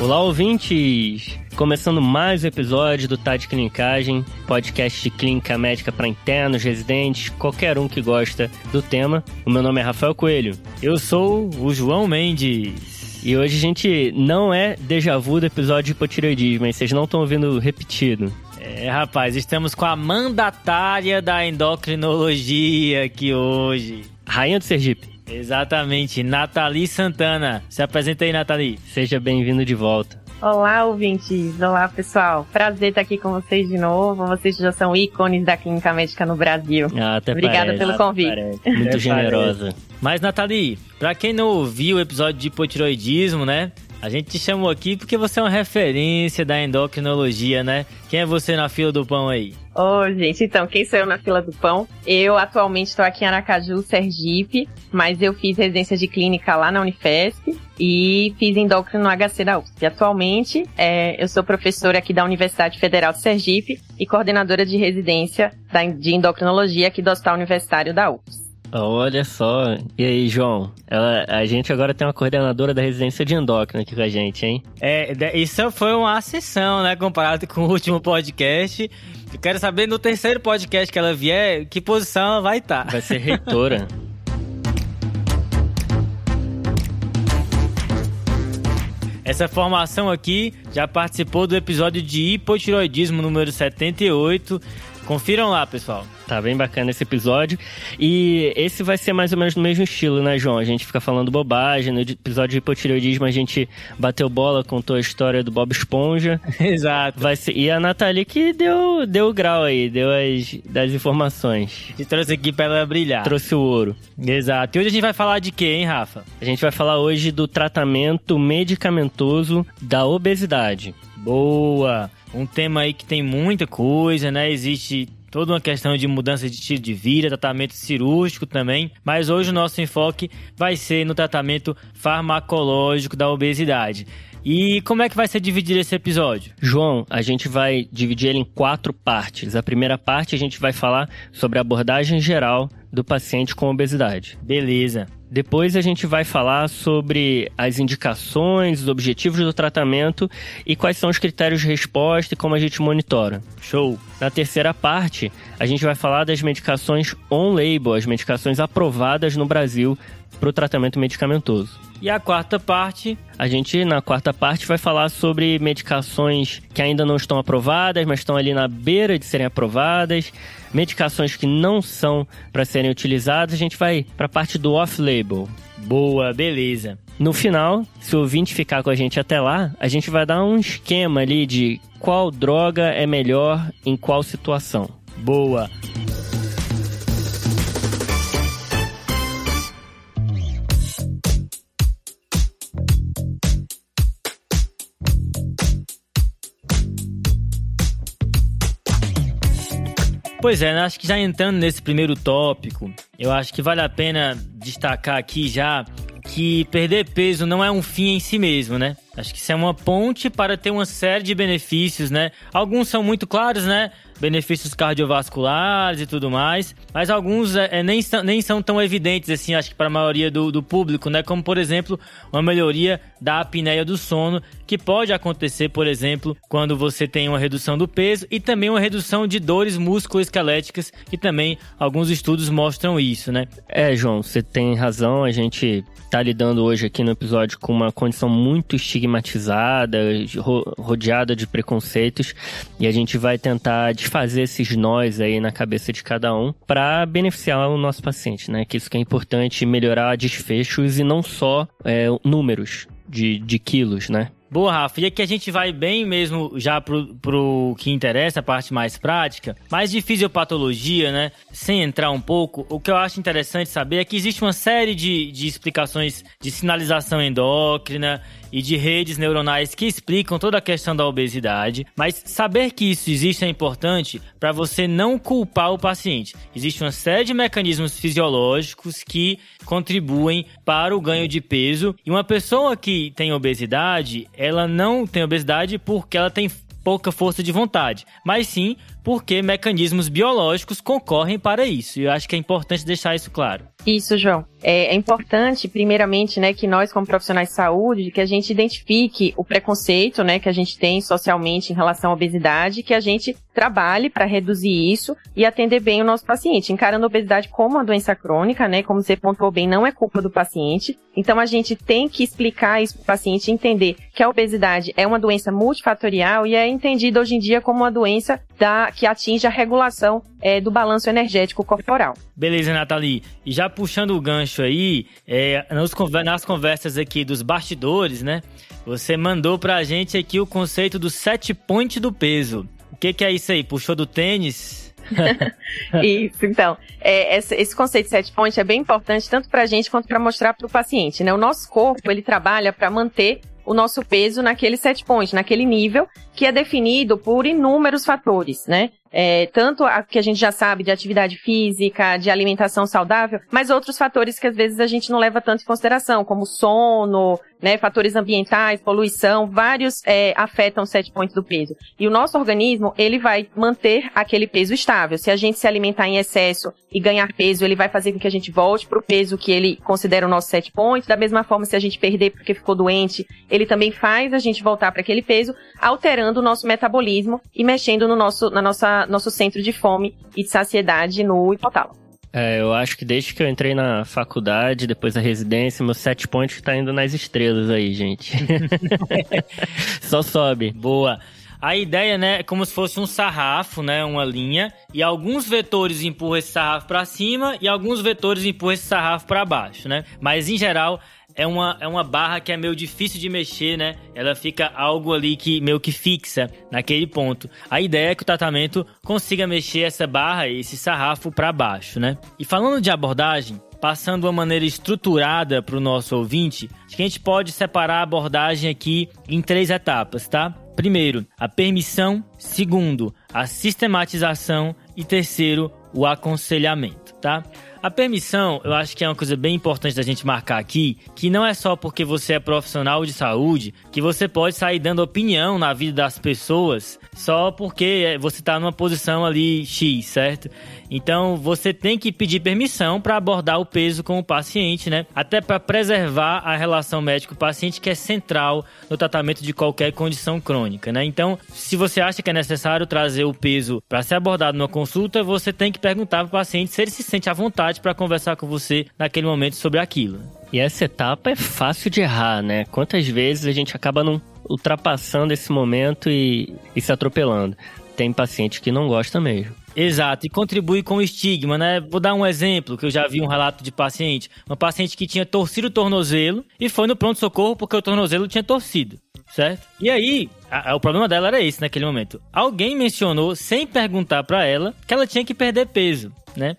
Olá, ouvintes! Começando mais um episódio do Tá de Clinicagem, podcast de clínica médica para internos, residentes, qualquer um que gosta do tema. O meu nome é Rafael Coelho. Eu sou o João Mendes. E hoje a gente não é déjà vu do episódio de hipotireoidismo, mas vocês não estão ouvindo repetido. É, rapaz, estamos com a mandatária da endocrinologia aqui hoje. Rainha do Sergipe. Exatamente, Nathalie Santana. Se apresenta aí, Nathalie. Seja bem-vindo de volta. Olá, ouvintes. Olá, pessoal. Prazer estar aqui com vocês de novo. Vocês já são ícones da clínica médica no Brasil. Ah, até Obrigada parece. pelo convite. Parece. Muito Até generosa. Mas, Nathalie, pra quem não ouviu o episódio de hipotiroidismo, né? A gente te chamou aqui porque você é uma referência da endocrinologia, né? Quem é você na fila do pão aí? Ô, gente, então, quem sou eu na fila do pão? Eu atualmente estou aqui em Aracaju, Sergipe, mas eu fiz residência de clínica lá na Unifesp e fiz endócrino no HC da UFSC. Atualmente, é, eu sou professora aqui da Universidade Federal de Sergipe e coordenadora de residência da- de endocrinologia aqui do Hospital Universitário da UFSC. Olha só. E aí, João? Ela- a gente agora tem uma coordenadora da residência de endócrino aqui com a gente, hein? É, isso foi uma ascensão, né? Comparado com o último podcast. Eu quero saber no terceiro podcast que ela vier, que posição ela vai tá. estar. Vai ser reitora. Essa formação aqui já participou do episódio de hipotiroidismo número 78. Confiram lá, pessoal. Tá bem bacana esse episódio. E esse vai ser mais ou menos no mesmo estilo, né, João? A gente fica falando bobagem. No episódio de hipotireoidismo a gente bateu bola, contou a história do Bob Esponja. Exato. Vai ser... E a Nathalie que deu, deu o grau aí, deu as das informações. Te trouxe aqui pra ela brilhar. Trouxe o ouro. Exato. E hoje a gente vai falar de quê, hein, Rafa? A gente vai falar hoje do tratamento medicamentoso da obesidade. Boa! Um tema aí que tem muita coisa, né? Existe toda uma questão de mudança de estilo de vida, tratamento cirúrgico também, mas hoje o nosso enfoque vai ser no tratamento farmacológico da obesidade. E como é que vai ser dividido esse episódio? João, a gente vai dividir ele em quatro partes. A primeira parte a gente vai falar sobre a abordagem geral do paciente com obesidade. Beleza. Depois a gente vai falar sobre as indicações, os objetivos do tratamento e quais são os critérios de resposta e como a gente monitora. Show. Na terceira parte, a gente vai falar das medicações on-label, as medicações aprovadas no Brasil para o tratamento medicamentoso. E a quarta parte, A gente, na quarta parte, vai falar sobre medicações que ainda não estão aprovadas, mas estão ali na beira de serem aprovadas, medicações que não são para serem utilizadas. A gente vai para a parte do off-label. Boa, beleza. No final, se o ouvinte ficar com a gente até lá, a gente vai dar um esquema ali de qual droga é melhor em qual situação. Boa. Pois é, né? acho que já entrando nesse primeiro tópico, eu acho que vale a pena destacar aqui já que perder peso não é um fim em si mesmo, né? Acho que isso é uma ponte para ter uma série de benefícios, né? Alguns são muito claros, né? Benefícios cardiovasculares e tudo mais, mas alguns é, é, nem, são, nem são tão evidentes assim, acho que para a maioria do, do público, né? Como, por exemplo, uma melhoria da apneia do sono, que pode acontecer, por exemplo, quando você tem uma redução do peso e também uma redução de dores musculoesqueléticas, que também alguns estudos mostram isso, né? É, João, você tem razão. A gente tá lidando hoje aqui no episódio com uma condição muito estigmatizada, ro- rodeada de preconceitos, e a gente vai tentar desfazer esses nós aí na cabeça de cada um para beneficiar o nosso paciente, né? Que isso que é importante, melhorar desfechos e não só é, números de, de quilos, né? Boa, Rafa. E aqui a gente vai bem mesmo já pro, pro que interessa, a parte mais prática, mais de fisiopatologia, né? Sem entrar um pouco, o que eu acho interessante saber é que existe uma série de, de explicações de sinalização endócrina e de redes neuronais que explicam toda a questão da obesidade, mas saber que isso existe é importante para você não culpar o paciente. Existe uma série de mecanismos fisiológicos que contribuem para o ganho de peso e uma pessoa que tem obesidade, ela não tem obesidade porque ela tem pouca força de vontade, mas sim porque mecanismos biológicos concorrem para isso. E eu acho que é importante deixar isso claro. Isso, João. É, é, importante, primeiramente, né, que nós, como profissionais de saúde, que a gente identifique o preconceito, né, que a gente tem socialmente em relação à obesidade, que a gente trabalhe para reduzir isso e atender bem o nosso paciente, encarando a obesidade como uma doença crônica, né, como você pontuou bem, não é culpa do paciente. Então a gente tem que explicar isso para o paciente, entender que a obesidade é uma doença multifatorial e é entendida hoje em dia como uma doença da, que atinge a regulação é, do balanço energético corporal. Beleza, Nathalie. E já puxando o gancho aí, é, nos, nas conversas aqui dos bastidores, né? Você mandou pra gente aqui o conceito do set point do peso. O que, que é isso aí? Puxou do tênis? Isso, então, é, esse, esse, conceito de set point é bem importante tanto para a gente quanto para mostrar para o paciente, né? O nosso corpo ele trabalha para manter o nosso peso naquele set point, naquele nível que é definido por inúmeros fatores, né? É, tanto a que a gente já sabe de atividade física, de alimentação saudável, mas outros fatores que às vezes a gente não leva tanto em consideração, como sono, né, fatores ambientais, poluição, vários é, afetam o set point do peso. E o nosso organismo, ele vai manter aquele peso estável. Se a gente se alimentar em excesso e ganhar peso, ele vai fazer com que a gente volte para o peso que ele considera o nosso set point. Da mesma forma, se a gente perder porque ficou doente, ele também faz a gente voltar para aquele peso, alterando o nosso metabolismo e mexendo no nosso, na nossa, nosso centro de fome e de saciedade no hipotálamo. É, eu acho que desde que eu entrei na faculdade, depois da residência, meu set point tá indo nas estrelas aí, gente. Só sobe. Boa. A ideia, né, é como se fosse um sarrafo, né, uma linha, e alguns vetores empurram esse sarrafo para cima e alguns vetores empurram esse sarrafo para baixo, né? Mas em geral é uma, é uma barra que é meio difícil de mexer, né? Ela fica algo ali que meio que fixa naquele ponto. A ideia é que o tratamento consiga mexer essa barra, esse sarrafo para baixo, né? E falando de abordagem, passando uma maneira estruturada para o nosso ouvinte, acho que a gente pode separar a abordagem aqui em três etapas, tá? Primeiro, a permissão. Segundo, a sistematização. E terceiro, o aconselhamento, tá? A permissão, eu acho que é uma coisa bem importante da gente marcar aqui, que não é só porque você é profissional de saúde que você pode sair dando opinião na vida das pessoas só porque você está numa posição ali X, certo? Então você tem que pedir permissão para abordar o peso com o paciente, né? Até para preservar a relação médico-paciente que é central no tratamento de qualquer condição crônica, né? Então, se você acha que é necessário trazer o peso para ser abordado numa consulta, você tem que perguntar para o paciente se ele se sente à vontade para conversar com você naquele momento sobre aquilo. E essa etapa é fácil de errar, né? Quantas vezes a gente acaba não ultrapassando esse momento e, e se atropelando? Tem paciente que não gosta mesmo. Exato, e contribui com o estigma, né? Vou dar um exemplo que eu já vi um relato de paciente. Uma paciente que tinha torcido o tornozelo e foi no pronto-socorro porque o tornozelo tinha torcido, certo? E aí, a, a, o problema dela era esse naquele momento. Alguém mencionou, sem perguntar para ela, que ela tinha que perder peso, né?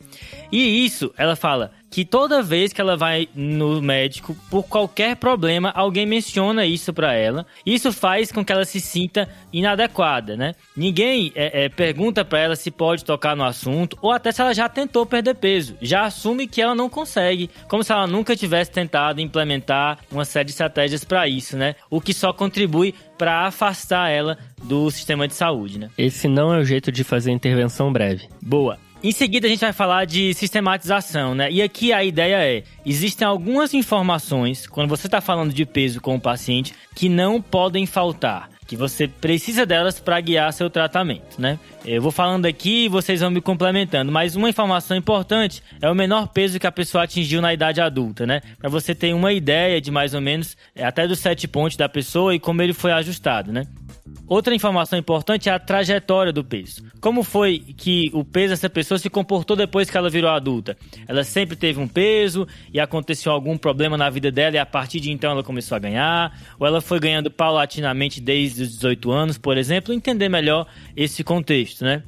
E isso, ela fala, que toda vez que ela vai no médico, por qualquer problema, alguém menciona isso para ela. Isso faz com que ela se sinta inadequada, né? Ninguém é, é, pergunta para ela se pode tocar no assunto ou até se ela já tentou perder peso. Já assume que ela não consegue, como se ela nunca tivesse tentado implementar uma série de estratégias para isso, né? O que só contribui para afastar ela do sistema de saúde, né? Esse não é o jeito de fazer intervenção breve. Boa. Em seguida, a gente vai falar de sistematização, né? E aqui a ideia é: existem algumas informações, quando você está falando de peso com o paciente, que não podem faltar. Que você precisa delas para guiar seu tratamento, né? Eu vou falando aqui e vocês vão me complementando, mas uma informação importante é o menor peso que a pessoa atingiu na idade adulta, né? Para você ter uma ideia de mais ou menos é, até dos sete pontos da pessoa e como ele foi ajustado, né? Outra informação importante é a trajetória do peso. Como foi que o peso dessa pessoa se comportou depois que ela virou adulta? Ela sempre teve um peso e aconteceu algum problema na vida dela e a partir de então ela começou a ganhar? Ou ela foi ganhando paulatinamente desde os 18 anos, por exemplo? Entender melhor esse contexto, né?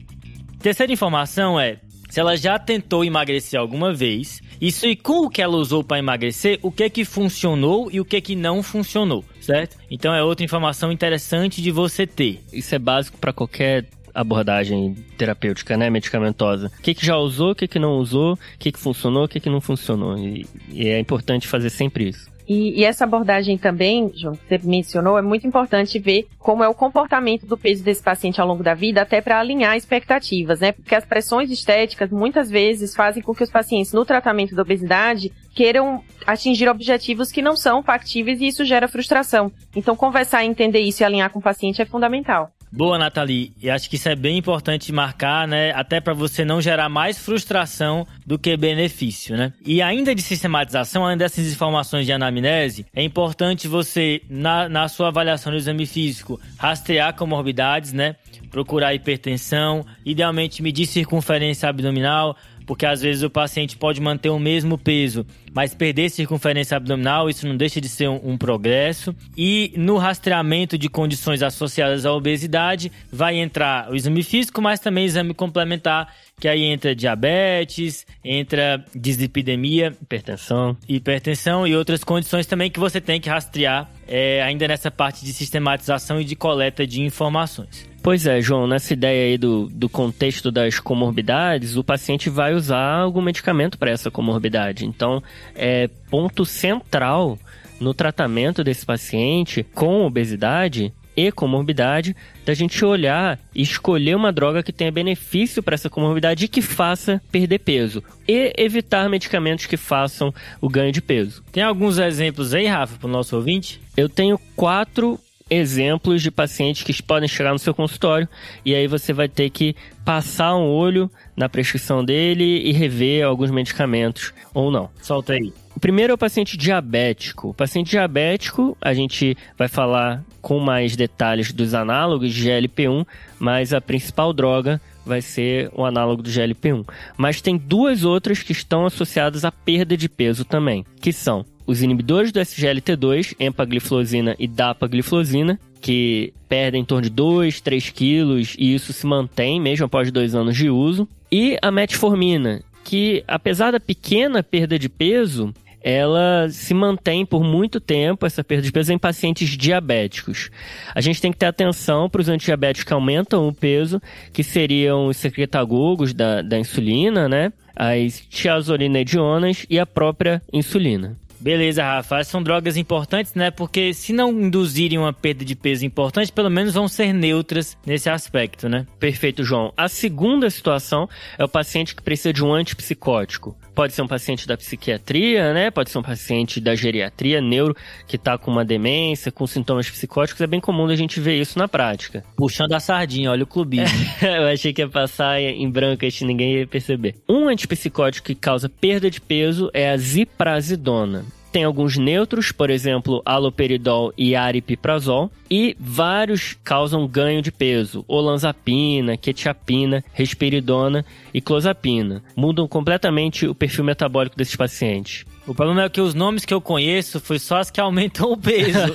Terceira informação é se ela já tentou emagrecer alguma vez, isso e com o que ela usou para emagrecer, o que que funcionou e o que que não funcionou, certo? Então é outra informação interessante de você ter. Isso é básico para qualquer abordagem terapêutica, né, medicamentosa. O que, que já usou, o que, que não usou, o que, que funcionou, o que, que não funcionou. E, e é importante fazer sempre isso. E, e, essa abordagem também, João, que você mencionou, é muito importante ver como é o comportamento do peso desse paciente ao longo da vida, até para alinhar expectativas, né? Porque as pressões estéticas muitas vezes fazem com que os pacientes no tratamento da obesidade queiram atingir objetivos que não são factíveis e isso gera frustração. Então, conversar e entender isso e alinhar com o paciente é fundamental. Boa, Nathalie. E acho que isso é bem importante marcar, né? Até para você não gerar mais frustração do que benefício, né? E ainda de sistematização, além dessas informações de anamnese, é importante você, na, na sua avaliação do exame físico, rastrear comorbidades, né? Procurar hipertensão, idealmente medir circunferência abdominal, porque às vezes o paciente pode manter o mesmo peso, mas perder circunferência abdominal, isso não deixa de ser um, um, progresso. E no rastreamento de condições associadas à obesidade, vai entrar o exame físico, mas também exame complementar, que aí entra diabetes, entra dislipidemia, hipertensão, hipertensão e outras condições também que você tem que rastrear é, ainda nessa parte de sistematização e de coleta de informações. Pois é, João, nessa ideia aí do, do contexto das comorbidades, o paciente vai usar algum medicamento para essa comorbidade. Então, é ponto central no tratamento desse paciente com obesidade e comorbidade, da gente olhar e escolher uma droga que tenha benefício para essa comorbidade e que faça perder peso. E evitar medicamentos que façam o ganho de peso. Tem alguns exemplos aí, Rafa, para o nosso ouvinte? Eu tenho quatro exemplos de pacientes que podem chegar no seu consultório e aí você vai ter que passar um olho na prescrição dele e rever alguns medicamentos ou não. Solta aí. O primeiro é o paciente diabético. O paciente diabético, a gente vai falar com mais detalhes dos análogos de GLP-1, mas a principal droga vai ser o análogo do GLP-1. Mas tem duas outras que estão associadas à perda de peso também, que são os inibidores do SGLT2, empagliflozina e dapagliflozina, que perdem em torno de 2, 3 quilos e isso se mantém mesmo após dois anos de uso. E a metformina, que apesar da pequena perda de peso, ela se mantém por muito tempo, essa perda de peso, em pacientes diabéticos. A gente tem que ter atenção para os antidiabéticos que aumentam o peso, que seriam os secretagogos da, da insulina, né? As tiazolinedionas e a própria insulina. Beleza, Rafa. São drogas importantes, né? Porque se não induzirem uma perda de peso importante, pelo menos vão ser neutras nesse aspecto, né? Perfeito, João. A segunda situação é o paciente que precisa de um antipsicótico. Pode ser um paciente da psiquiatria, né? Pode ser um paciente da geriatria, neuro, que tá com uma demência, com sintomas psicóticos. É bem comum a gente ver isso na prática. Puxando a sardinha, olha o clubismo. Eu achei que ia passar em branco, e ninguém ia perceber. Um antipsicótico que causa perda de peso é a ziprasidona. Tem alguns neutros, por exemplo, aloperidol e aripiprazol, e vários causam ganho de peso, olanzapina, quetiapina, risperidona e clozapina. Mudam completamente o perfil metabólico desses pacientes. O problema é que os nomes que eu conheço foi só as que aumentam o peso.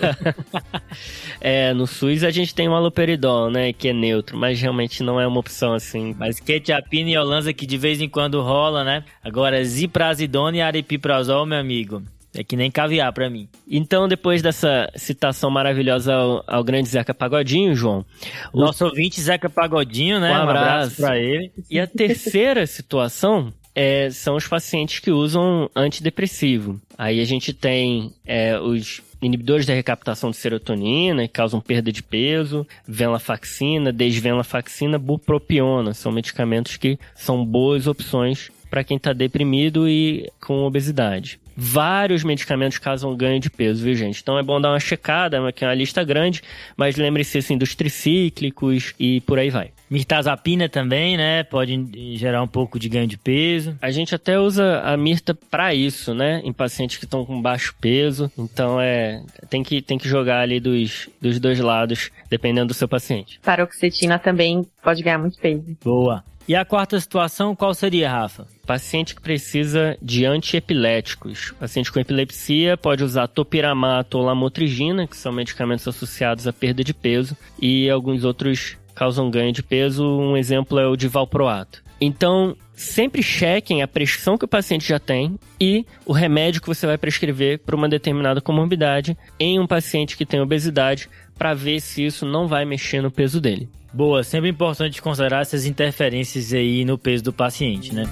é, no SUS a gente tem o aloperidol, né, que é neutro, mas realmente não é uma opção assim. Mas quetiapina e olanza que de vez em quando rola, né? Agora ziprasidona e aripiprazol, meu amigo, é que nem caviar para mim. Então, depois dessa citação maravilhosa ao, ao, grande Zeca Pagodinho, João. O nosso ouvinte Zeca Pagodinho, né? Um abraço, um abraço para ele. E a terceira situação é, são os pacientes que usam antidepressivo. Aí a gente tem é, os inibidores da recaptação de serotonina, que causam perda de peso, venlafaxina, desvenlafaxina, bupropiona. São medicamentos que são boas opções para quem está deprimido e com obesidade vários medicamentos causam ganho de peso, viu, gente? Então é bom dar uma checada, que é uma lista grande, mas lembre-se assim dos tricíclicos e por aí vai. Mirtazapina também, né? Pode gerar um pouco de ganho de peso. A gente até usa a mirta para isso, né? Em pacientes que estão com baixo peso. Então é tem que tem que jogar ali dos, dos dois lados, dependendo do seu paciente. Paroxetina também pode ganhar muito peso. Boa. E a quarta situação, qual seria, Rafa? Paciente que precisa de antiepiléticos. Paciente com epilepsia pode usar topiramato ou lamotrigina, que são medicamentos associados à perda de peso, e alguns outros causam ganho de peso. Um exemplo é o de valproato. Então, sempre chequem a prescrição que o paciente já tem e o remédio que você vai prescrever para uma determinada comorbidade em um paciente que tem obesidade para ver se isso não vai mexer no peso dele. Boa, sempre importante considerar essas interferências aí no peso do paciente, né?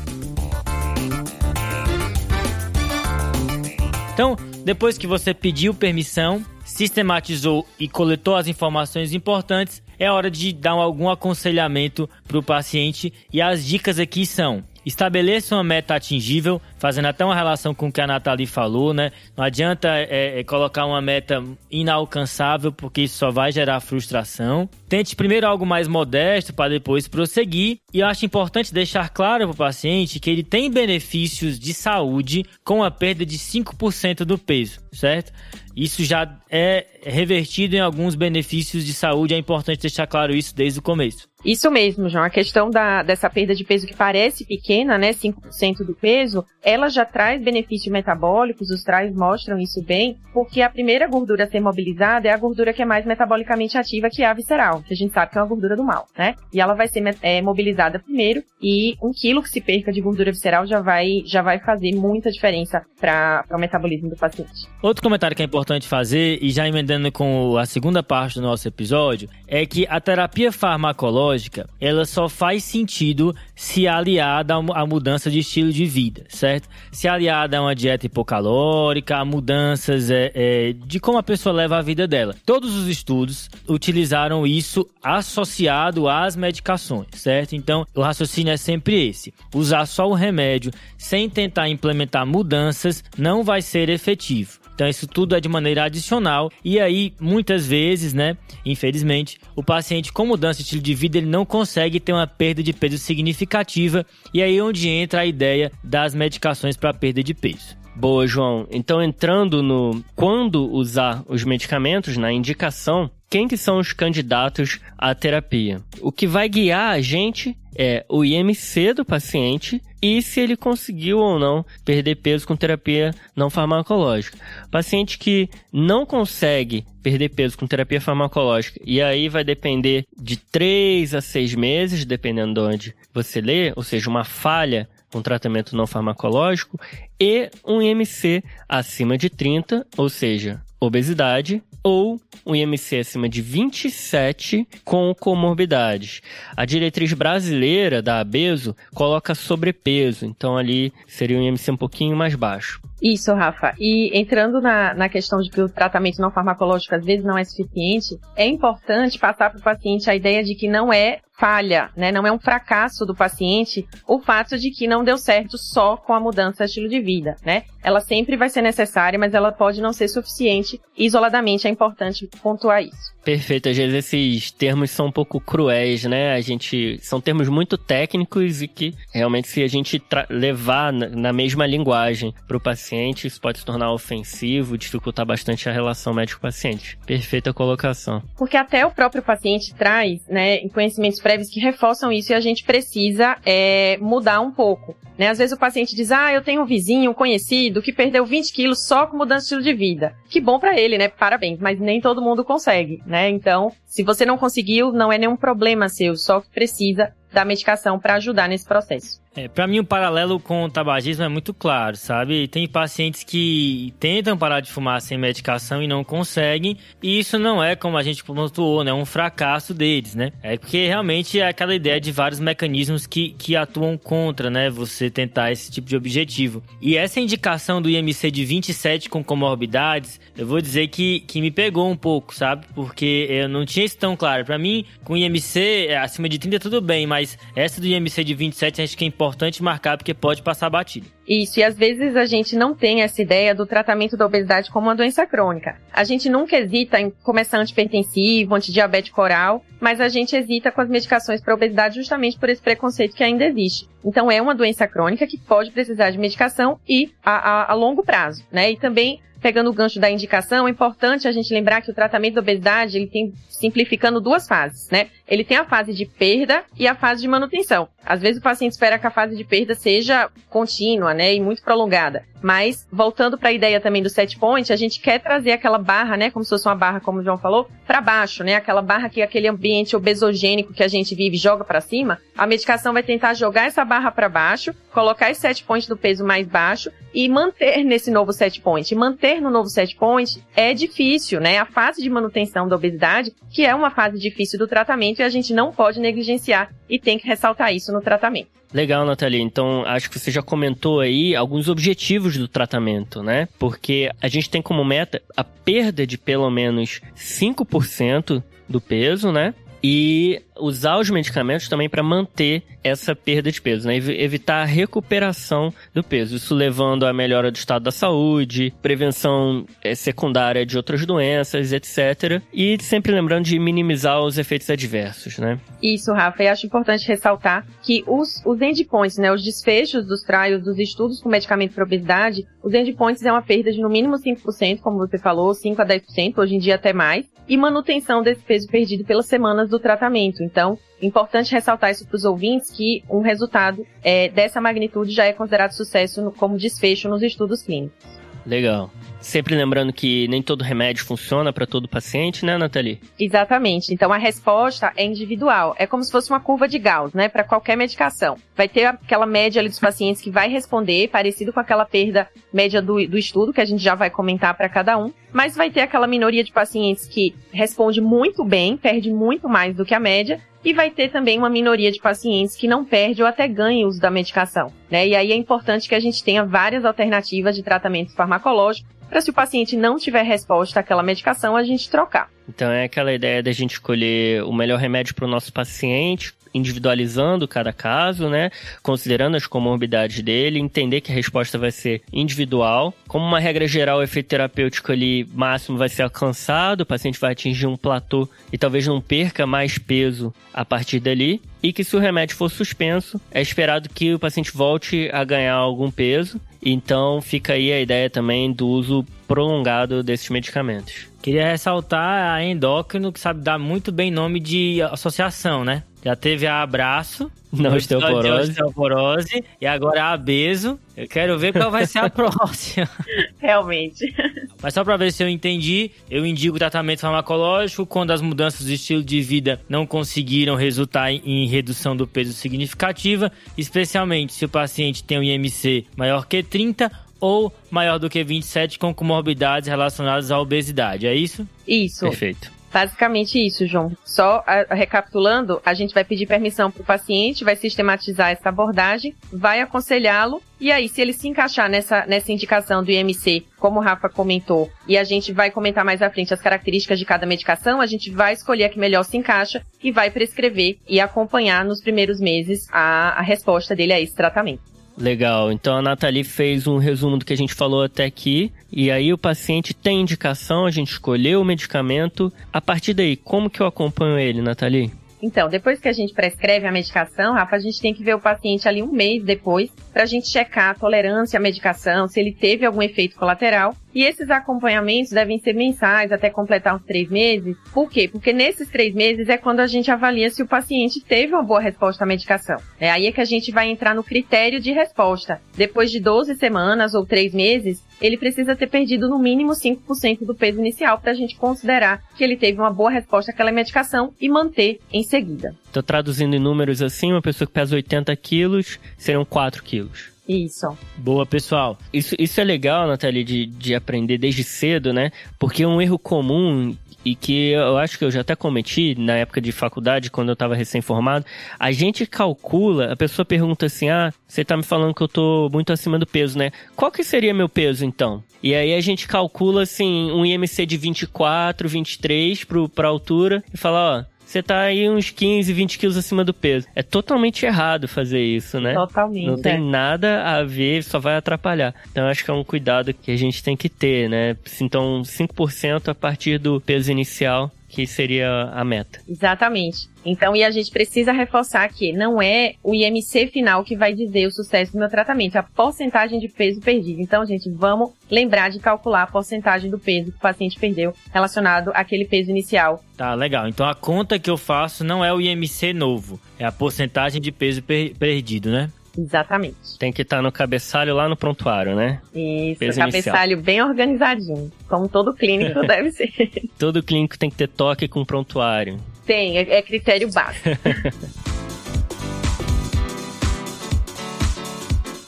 Então, Depois que você pediu permissão, sistematizou e coletou as informações importantes, é hora de dar algum aconselhamento para o paciente e as dicas aqui são: estabeleça uma meta atingível, fazendo até uma relação com o que a Nathalie falou, né? Não adianta é, é, colocar uma meta inalcançável, porque isso só vai gerar frustração. Tente primeiro algo mais modesto para depois prosseguir. E eu acho importante deixar claro para o paciente que ele tem benefícios de saúde com a perda de 5% do peso, certo? Isso já é revertido em alguns benefícios de saúde, é importante deixar claro isso desde o começo. Isso mesmo, João. A questão da, dessa perda de peso que parece pequena, né, 5% do peso, ela já traz benefícios metabólicos, os traz mostram isso bem, porque a primeira gordura a ser mobilizada é a gordura que é mais metabolicamente ativa, que é a visceral, que a gente sabe que é uma gordura do mal, né? E ela vai ser é, mobilizada primeiro e um quilo que se perca de gordura visceral já vai, já vai fazer muita diferença para o metabolismo do paciente. Outro comentário que é importante fazer, e já emendando com a segunda parte do nosso episódio, é que a terapia farmacológica, ela só faz sentido se aliada à mudança de estilo de vida, certo? Se aliada a uma dieta hipocalórica, a mudanças é, é, de como a pessoa leva a vida dela. Todos os estudos utilizaram isso associado às medicações, certo? Então, o raciocínio é sempre esse. Usar só o remédio sem tentar implementar mudanças não vai ser efetivo. Então isso tudo é de maneira adicional e aí muitas vezes, né, infelizmente, o paciente com mudança de estilo de vida ele não consegue ter uma perda de peso significativa e aí é onde entra a ideia das medicações para perda de peso. Boa, João. Então entrando no quando usar os medicamentos, na indicação, quem que são os candidatos à terapia? O que vai guiar a gente é o IMC do paciente e se ele conseguiu ou não perder peso com terapia não farmacológica. Paciente que não consegue perder peso com terapia farmacológica e aí vai depender de 3 a 6 meses, dependendo de onde você lê, ou seja, uma falha com tratamento não farmacológico e um IMC acima de 30, ou seja, obesidade ou um IMC acima de 27 com comorbidades. A diretriz brasileira da ABESO coloca sobrepeso, então ali seria um IMC um pouquinho mais baixo. Isso, Rafa. E entrando na, na questão de que o tratamento não farmacológico às vezes não é suficiente, é importante passar para o paciente a ideia de que não é falha, né? Não é um fracasso do paciente o fato de que não deu certo só com a mudança de estilo de vida, né? Ela sempre vai ser necessária, mas ela pode não ser suficiente. Isoladamente é importante pontuar isso. Perfeito. Às vezes esses termos são um pouco cruéis, né? A gente são termos muito técnicos e que realmente se a gente levar na mesma linguagem para o paciente, isso pode se tornar ofensivo, dificultar bastante a relação médico-paciente. Perfeita colocação. Porque até o próprio paciente traz, né, conhecimentos prévios que reforçam isso e a gente precisa é, mudar um pouco. Né? Às vezes o paciente diz, ah, eu tenho um vizinho, conhecido que perdeu 20 quilos só com mudança de estilo de vida. Que bom para ele, né? Parabéns, mas nem todo mundo consegue, né? Então, se você não conseguiu, não é nenhum problema seu, só que precisa da medicação para ajudar nesse processo. É, para mim o paralelo com o tabagismo é muito claro, sabe? Tem pacientes que tentam parar de fumar sem medicação e não conseguem, e isso não é como a gente pontuou, né? Um fracasso deles, né? É porque realmente é aquela ideia de vários mecanismos que, que atuam contra, né? Você tentar esse tipo de objetivo. E essa indicação do IMC de 27 com comorbidades, eu vou dizer que, que me pegou um pouco, sabe? Porque eu não tinha isso tão claro. Para mim, com IMC é, acima de 30 tudo bem, mas essa do IMC de 27 acho que é importante importante marcar porque pode passar batido. Isso, e às vezes a gente não tem essa ideia do tratamento da obesidade como uma doença crônica. A gente nunca hesita em começar antipertensivo, antidiabético oral, mas a gente hesita com as medicações para obesidade justamente por esse preconceito que ainda existe. Então é uma doença crônica que pode precisar de medicação e a, a, a longo prazo, né? E também pegando o gancho da indicação, é importante a gente lembrar que o tratamento da obesidade, ele tem, simplificando duas fases, né? Ele tem a fase de perda e a fase de manutenção. Às vezes o paciente espera que a fase de perda seja contínua, né, e muito prolongada. Mas, voltando para a ideia também do set point, a gente quer trazer aquela barra, né, como se fosse uma barra, como o João falou, para baixo, né, aquela barra que aquele ambiente obesogênico que a gente vive joga para cima. A medicação vai tentar jogar essa barra para baixo, colocar esse set point do peso mais baixo e manter nesse novo set point, manter no novo set point é difícil, né? A fase de manutenção da obesidade, que é uma fase difícil do tratamento e a gente não pode negligenciar e tem que ressaltar isso no tratamento. Legal, Nathalie. Então, acho que você já comentou aí alguns objetivos do tratamento, né? Porque a gente tem como meta a perda de pelo menos 5% do peso, né? E usar os medicamentos também para manter essa perda de peso, né? Evitar a recuperação do peso. Isso levando à melhora do estado da saúde, prevenção é, secundária de outras doenças, etc. E sempre lembrando de minimizar os efeitos adversos, né? Isso, Rafa. E acho importante ressaltar que os, os endpoints, né? Os desfechos dos trials, dos estudos com medicamento para obesidade, os endpoints é uma perda de no mínimo 5%, como você falou, 5 a 10%, hoje em dia até mais, e manutenção desse peso perdido pelas semanas do tratamento. Então, importante ressaltar isso para os ouvintes que um resultado é, dessa magnitude já é considerado sucesso no, como desfecho nos estudos clínicos. Legal. Sempre lembrando que nem todo remédio funciona para todo paciente, né, Nathalie? Exatamente. Então a resposta é individual. É como se fosse uma curva de Gauss, né, para qualquer medicação. Vai ter aquela média ali dos pacientes que vai responder, parecido com aquela perda média do, do estudo, que a gente já vai comentar para cada um. Mas vai ter aquela minoria de pacientes que responde muito bem, perde muito mais do que a média, e vai ter também uma minoria de pacientes que não perde ou até ganha o uso da medicação. Né? E aí é importante que a gente tenha várias alternativas de tratamento farmacológico para se o paciente não tiver resposta àquela medicação, a gente trocar. Então é aquela ideia da gente escolher o melhor remédio para o nosso paciente, individualizando cada caso, né? Considerando as comorbidades dele, entender que a resposta vai ser individual. Como uma regra geral, o efeito terapêutico ali máximo vai ser alcançado, o paciente vai atingir um platô e talvez não perca mais peso a partir dali. E que se o remédio for suspenso, é esperado que o paciente volte a ganhar algum peso. Então fica aí a ideia também do uso prolongado desses medicamentos. Queria ressaltar a endócrino, que sabe dar muito bem nome de associação, né? Já teve a Abraço, não osteoporose. osteoporose e agora a Beso. Eu quero ver qual vai ser a próxima. Realmente. Mas só para ver se eu entendi, eu indico tratamento farmacológico quando as mudanças de estilo de vida não conseguiram resultar em redução do peso significativa, especialmente se o paciente tem um IMC maior que 30 ou maior do que 27 com comorbidades relacionadas à obesidade. É isso? Isso. Perfeito. Basicamente isso, João. Só a, recapitulando, a gente vai pedir permissão para o paciente, vai sistematizar essa abordagem, vai aconselhá-lo e aí, se ele se encaixar nessa, nessa indicação do IMC, como o Rafa comentou, e a gente vai comentar mais à frente as características de cada medicação, a gente vai escolher a que melhor se encaixa e vai prescrever e acompanhar nos primeiros meses a, a resposta dele a esse tratamento. Legal. Então a Nathalie fez um resumo do que a gente falou até aqui. E aí o paciente tem indicação, a gente escolheu o medicamento. A partir daí, como que eu acompanho ele, Nathalie? Então, depois que a gente prescreve a medicação, Rafa, a gente tem que ver o paciente ali um mês depois para a gente checar a tolerância à medicação, se ele teve algum efeito colateral e esses acompanhamentos devem ser mensais até completar uns três meses. Por quê? Porque nesses três meses é quando a gente avalia se o paciente teve uma boa resposta à medicação. É aí é que a gente vai entrar no critério de resposta. Depois de 12 semanas ou três meses, ele precisa ter perdido no mínimo 5% do peso inicial para a gente considerar que ele teve uma boa resposta àquela medicação e manter em seguida. Estou traduzindo em números assim, uma pessoa que pesa 80 quilos seriam 4 quilos. Isso. Boa, pessoal. Isso, isso é legal, Nathalie, de, de aprender desde cedo, né? Porque um erro comum e que eu acho que eu já até cometi na época de faculdade, quando eu estava recém-formado, a gente calcula, a pessoa pergunta assim, ah, você está me falando que eu tô muito acima do peso, né? Qual que seria meu peso, então? E aí a gente calcula, assim, um IMC de 24, 23 para altura e fala, ó, você tá aí uns 15, 20 quilos acima do peso. É totalmente errado fazer isso, né? Totalmente. Não tem é. nada a ver, só vai atrapalhar. Então acho que é um cuidado que a gente tem que ter, né? Então 5% a partir do peso inicial que seria a meta. Exatamente. Então, e a gente precisa reforçar que não é o IMC final que vai dizer o sucesso do meu tratamento, é a porcentagem de peso perdido. Então, gente, vamos lembrar de calcular a porcentagem do peso que o paciente perdeu relacionado àquele peso inicial. Tá, legal. Então, a conta que eu faço não é o IMC novo, é a porcentagem de peso per perdido, né? Exatamente. Tem que estar tá no cabeçalho lá no prontuário, né? Isso, Peso cabeçalho inicial. bem organizadinho. Como todo clínico deve ser. Todo clínico tem que ter toque com prontuário. Tem, é, é critério básico.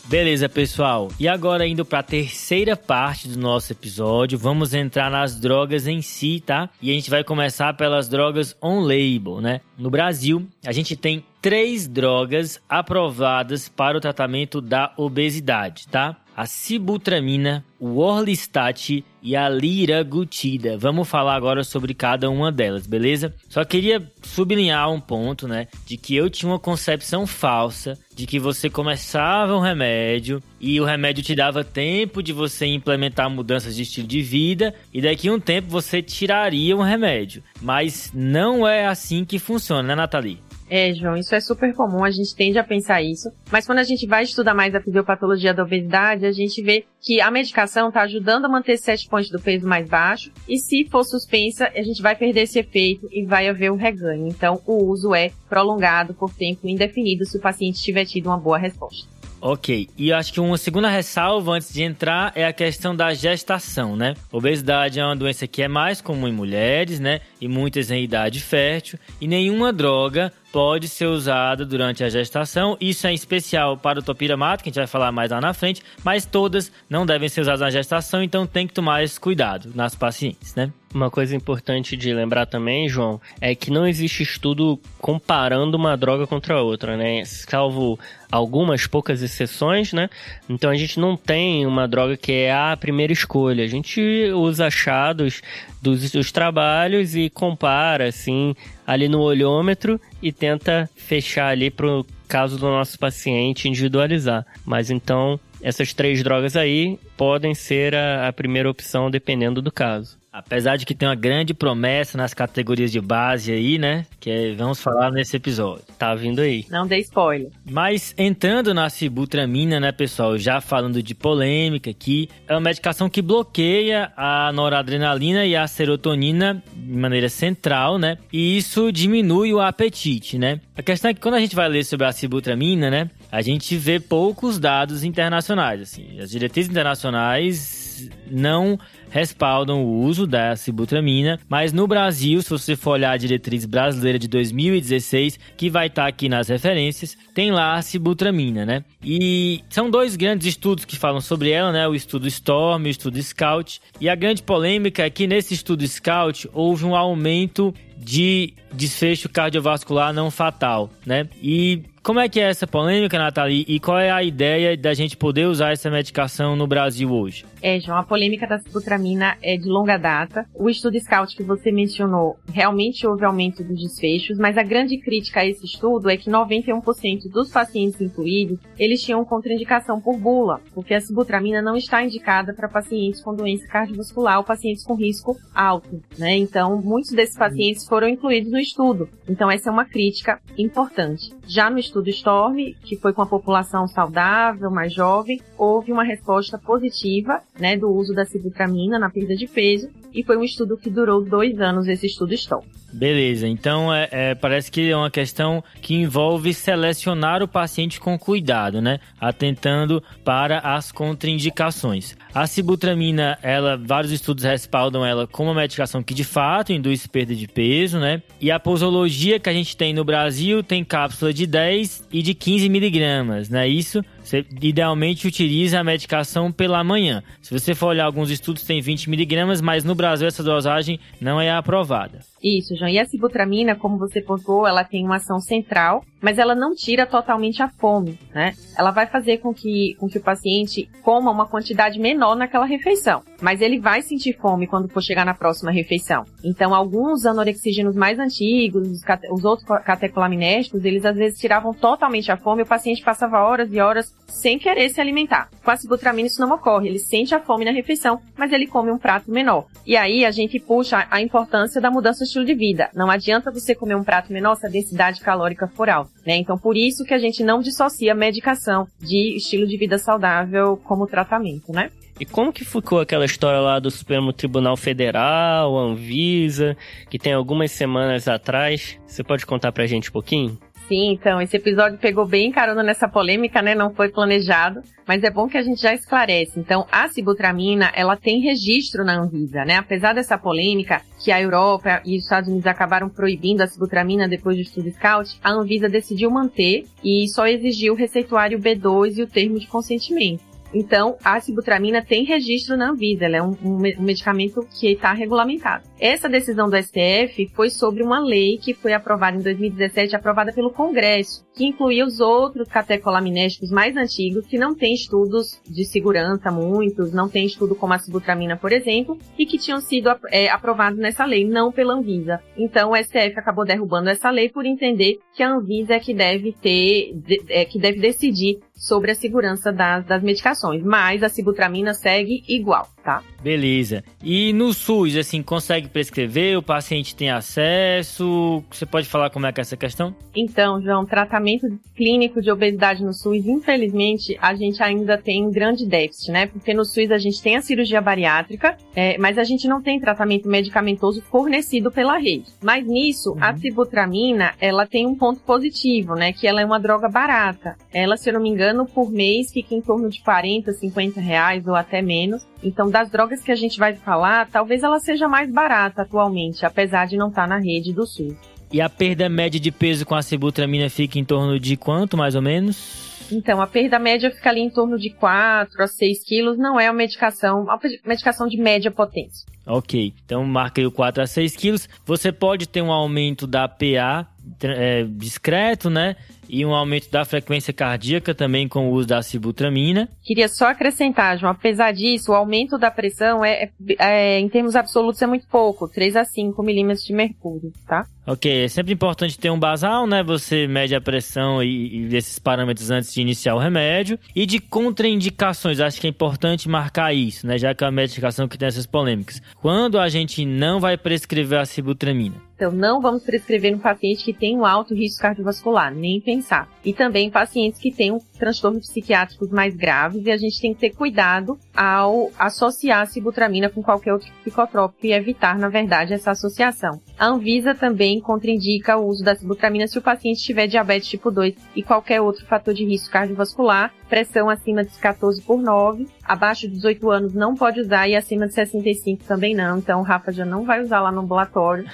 Beleza, pessoal. E agora indo para a terceira parte do nosso episódio, vamos entrar nas drogas em si, tá? E a gente vai começar pelas drogas on label, né? No Brasil, a gente tem três drogas aprovadas para o tratamento da obesidade, tá? a sibutramina, o orlistat e a liraglutida. Vamos falar agora sobre cada uma delas, beleza? Só queria sublinhar um ponto, né, de que eu tinha uma concepção falsa de que você começava um remédio e o remédio te dava tempo de você implementar mudanças de estilo de vida e daqui a um tempo você tiraria um remédio. Mas não é assim que funciona, né, Nathalie? É, João, isso é super comum, a gente tende a pensar isso. Mas quando a gente vai estudar mais a fisiopatologia da obesidade, a gente vê que a medicação está ajudando a manter esse set point do peso mais baixo. E se for suspensa, a gente vai perder esse efeito e vai haver um reganho. Então, o uso é prolongado por tempo indefinido se o paciente tiver tido uma boa resposta. Ok, e acho que uma segunda ressalva antes de entrar é a questão da gestação, né? Obesidade é uma doença que é mais comum em mulheres, né? E muitas em idade fértil, e nenhuma droga pode ser usada durante a gestação. Isso é especial para o topiramato, que a gente vai falar mais lá na frente, mas todas não devem ser usadas na gestação, então tem que tomar esse cuidado nas pacientes, né? Uma coisa importante de lembrar também, João, é que não existe estudo comparando uma droga contra a outra, né? Salvo algumas poucas exceções, né? Então a gente não tem uma droga que é a primeira escolha. A gente usa achados dos, dos trabalhos e compara, assim, ali no olhômetro e tenta fechar ali pro caso do nosso paciente individualizar. Mas então, essas três drogas aí podem ser a, a primeira opção dependendo do caso. Apesar de que tem uma grande promessa nas categorias de base aí, né? Que é, vamos falar nesse episódio. Tá vindo aí. Não dê spoiler. Mas entrando na sibutramina, né, pessoal? Já falando de polêmica aqui, é uma medicação que bloqueia a noradrenalina e a serotonina de maneira central, né? E isso diminui o apetite, né? A questão é que quando a gente vai ler sobre a sibutramina, né? A gente vê poucos dados internacionais, assim. As diretrizes internacionais não respaldam o uso da sibutramina, mas no Brasil, se você for olhar a diretriz brasileira de 2016, que vai estar tá aqui nas referências, tem lá a sibutramina, né? E são dois grandes estudos que falam sobre ela, né? O estudo Storm e o estudo Scout. E a grande polêmica é que nesse estudo Scout houve um aumento de desfecho cardiovascular não fatal, né? E como é que é essa polêmica, Nathalie? E qual é a ideia da gente poder usar essa medicação no Brasil hoje? É, João, a polêmica da sibutramina é de longa data. O estudo Scout que você mencionou, realmente houve aumento dos desfechos, mas a grande crítica a esse estudo é que 91% dos pacientes incluídos, eles tinham contraindicação por bula, porque a sibutramina não está indicada para pacientes com doença cardiovascular ou pacientes com risco alto, né? Então, muitos desses pacientes foram incluídos no estudo. Então, essa é uma crítica importante. Já no estudo Storm, que foi com a população saudável, mais jovem, houve uma resposta positiva né, do uso da sibutramina na perda de peso, e foi um estudo que durou dois anos, esse estudo Storm. Beleza, então é, é, parece que é uma questão que envolve selecionar o paciente com cuidado, né? Atentando para as contraindicações. A sibutramina, ela, vários estudos respaldam ela como uma medicação que de fato induz perda de peso, né? E a posologia que a gente tem no Brasil tem cápsula de 10 e de 15 miligramas, né? Isso você idealmente utiliza a medicação pela manhã. Se você for olhar alguns estudos, tem 20 miligramas, mas no Brasil essa dosagem não é aprovada. Isso, João. E a sibutramina, como você pontuou, ela tem uma ação central, mas ela não tira totalmente a fome, né? Ela vai fazer com que, com que o paciente coma uma quantidade menor naquela refeição, mas ele vai sentir fome quando for chegar na próxima refeição. Então, alguns anorexígenos mais antigos, os, os outros catecolaminéticos, eles às vezes tiravam totalmente a fome o paciente passava horas e horas sem querer se alimentar. Com a sibutramina isso não ocorre, ele sente a fome na refeição, mas ele come um prato menor. E aí a gente puxa a importância da mudança de estilo de vida. Não adianta você comer um prato menor se a densidade calórica for alta, né? Então por isso que a gente não dissocia medicação de estilo de vida saudável como tratamento, né? E como que ficou aquela história lá do Supremo Tribunal Federal, Anvisa, que tem algumas semanas atrás? Você pode contar pra gente um pouquinho? Sim, então, esse episódio pegou bem carona nessa polêmica, né? Não foi planejado, mas é bom que a gente já esclarece. Então, a sibutramina, ela tem registro na Anvisa, né? Apesar dessa polêmica, que a Europa e os Estados Unidos acabaram proibindo a sibutramina depois do estudo Scout, a Anvisa decidiu manter e só exigiu o receituário B2 e o termo de consentimento. Então, a sibutramina tem registro na Anvisa, ela é um, um, um medicamento que está regulamentado. Essa decisão do STF foi sobre uma lei que foi aprovada em 2017, aprovada pelo Congresso, que incluía os outros catecolaminérgicos mais antigos, que não têm estudos de segurança, muitos, não tem estudo como a sibutramina, por exemplo, e que tinham sido é, aprovados nessa lei, não pela Anvisa. Então, o STF acabou derrubando essa lei por entender que a Anvisa é que deve ter, é, que deve decidir sobre a segurança das, das medicações, mas a sibutramina segue igual, tá? Beleza. E no SUS, assim, consegue prescrever? O paciente tem acesso? Você pode falar como é que é essa questão? Então, João, tratamento clínico de obesidade no SUS, infelizmente, a gente ainda tem um grande déficit, né? Porque no SUS a gente tem a cirurgia bariátrica, é, mas a gente não tem tratamento medicamentoso fornecido pela rede. Mas nisso, uhum. a sibutramina, ela tem um ponto positivo, né? Que ela é uma droga barata. Ela, se eu não me engano, engano, por mês fica em torno de 40, 50 reais ou até menos. Então, das drogas que a gente vai falar, talvez ela seja mais barata atualmente, apesar de não estar tá na rede do SUS. E a perda média de peso com a sibutramina fica em torno de quanto, mais ou menos? Então, a perda média fica ali em torno de 4 a 6 quilos, não é uma medicação, uma medicação de média potência. Ok, então marca aí o 4 a 6 quilos. Você pode ter um aumento da PA é, discreto, né? E um aumento da frequência cardíaca também com o uso da sibutramina. Queria só acrescentar, João, apesar disso, o aumento da pressão é, é, é em termos absolutos é muito pouco, 3 a 5 milímetros de mercúrio, tá? Ok, é sempre importante ter um basal, né? Você mede a pressão e, e esses parâmetros antes de iniciar o remédio. E de contraindicações, acho que é importante marcar isso, né? Já que é uma medicação que tem essas polêmicas. Quando a gente não vai prescrever a sibutramina? Então, não vamos prescrever um paciente que tem um alto risco cardiovascular, nem pensar. E também pacientes que têm transtornos psiquiátricos mais graves, e a gente tem que ter cuidado ao associar a sibutramina com qualquer outro psicotrópico e evitar, na verdade, essa associação. A Anvisa também contraindica o uso da sibutramina se o paciente tiver diabetes tipo 2 e qualquer outro fator de risco cardiovascular, pressão acima de 14 por 9, abaixo de 18 anos não pode usar e acima de 65 também não. Então o Rafa já não vai usar lá no ambulatório.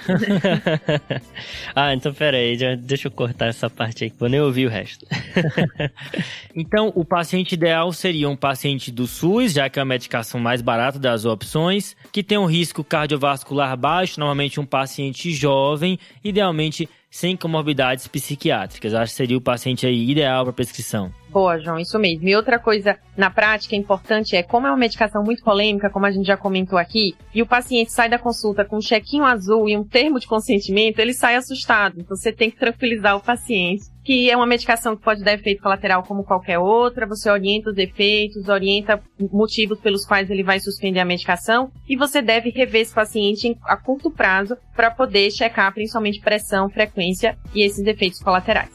ah, então peraí, deixa eu cortar essa parte aí, vou nem ouvir o resto. então o paciente ideal seria um paciente do SUS, já que é a medicação mais barata das opções, que tem um risco cardiovascular baixo, normalmente um paciente jovem, idealmente sem comorbidades psiquiátricas. Acho que seria o paciente aí ideal para prescrição. Boa, João, isso mesmo. E outra coisa na prática importante é, como é uma medicação muito polêmica, como a gente já comentou aqui, e o paciente sai da consulta com um chequinho azul e um termo de consentimento, ele sai assustado. Então você tem que tranquilizar o paciente que é uma medicação que pode dar efeito colateral como qualquer outra, você orienta os efeitos, orienta motivos pelos quais ele vai suspender a medicação e você deve rever esse paciente a curto prazo para poder checar principalmente pressão, frequência e esses efeitos colaterais.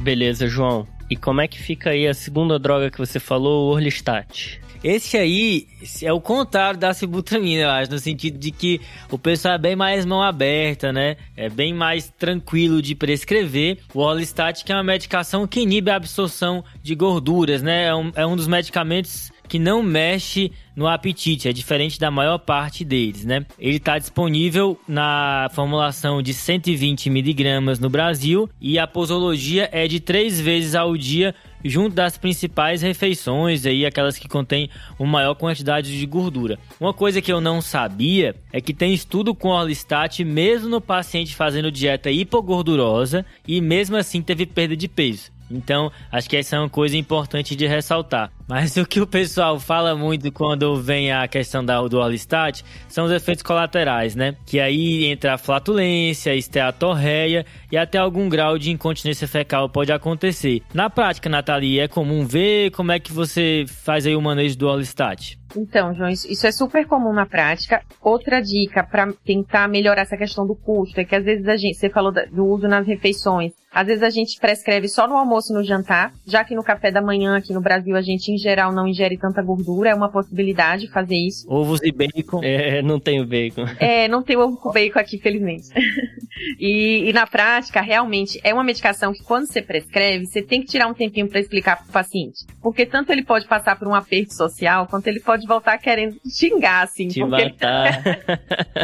Beleza, João. E como é que fica aí a segunda droga que você falou, o Orlistat? Esse aí é o contrário da sibutramina, eu acho, no sentido de que o pessoal é bem mais mão aberta, né? É bem mais tranquilo de prescrever. O Orlistat, que é uma medicação que inibe a absorção de gorduras, né? É um, é um dos medicamentos que não mexe no apetite, é diferente da maior parte deles, né? Ele está disponível na formulação de 120 miligramas no Brasil e a posologia é de três vezes ao dia junto das principais refeições, aí aquelas que contêm uma maior quantidade de gordura. Uma coisa que eu não sabia é que tem estudo com Orlistat mesmo no paciente fazendo dieta hipogordurosa e mesmo assim teve perda de peso. Então, acho que essa é uma coisa importante de ressaltar. Mas o que o pessoal fala muito quando vem a questão da, do Orlistat são os efeitos colaterais, né? Que aí entra a flatulência, a esteatorreia e até algum grau de incontinência fecal pode acontecer. Na prática, Nathalie, é comum ver como é que você faz aí o manejo do Orlistat? Então, João, isso, é super comum na prática. Outra dica para tentar melhorar essa questão do custo é que às vezes a gente, você falou do uso nas refeições, às vezes a gente prescreve só no almoço e no jantar, já que no café da manhã aqui no Brasil a gente em geral não ingere tanta gordura, é uma possibilidade fazer isso. Ovos e bacon. É, não tenho bacon. É, não tem ovo com bacon aqui, felizmente. e, e, na prática, realmente, é uma medicação que quando você prescreve, você tem que tirar um tempinho para explicar para o paciente. Porque tanto ele pode passar por um aperto social, quanto ele pode voltar querendo xingar, assim. Te porque matar.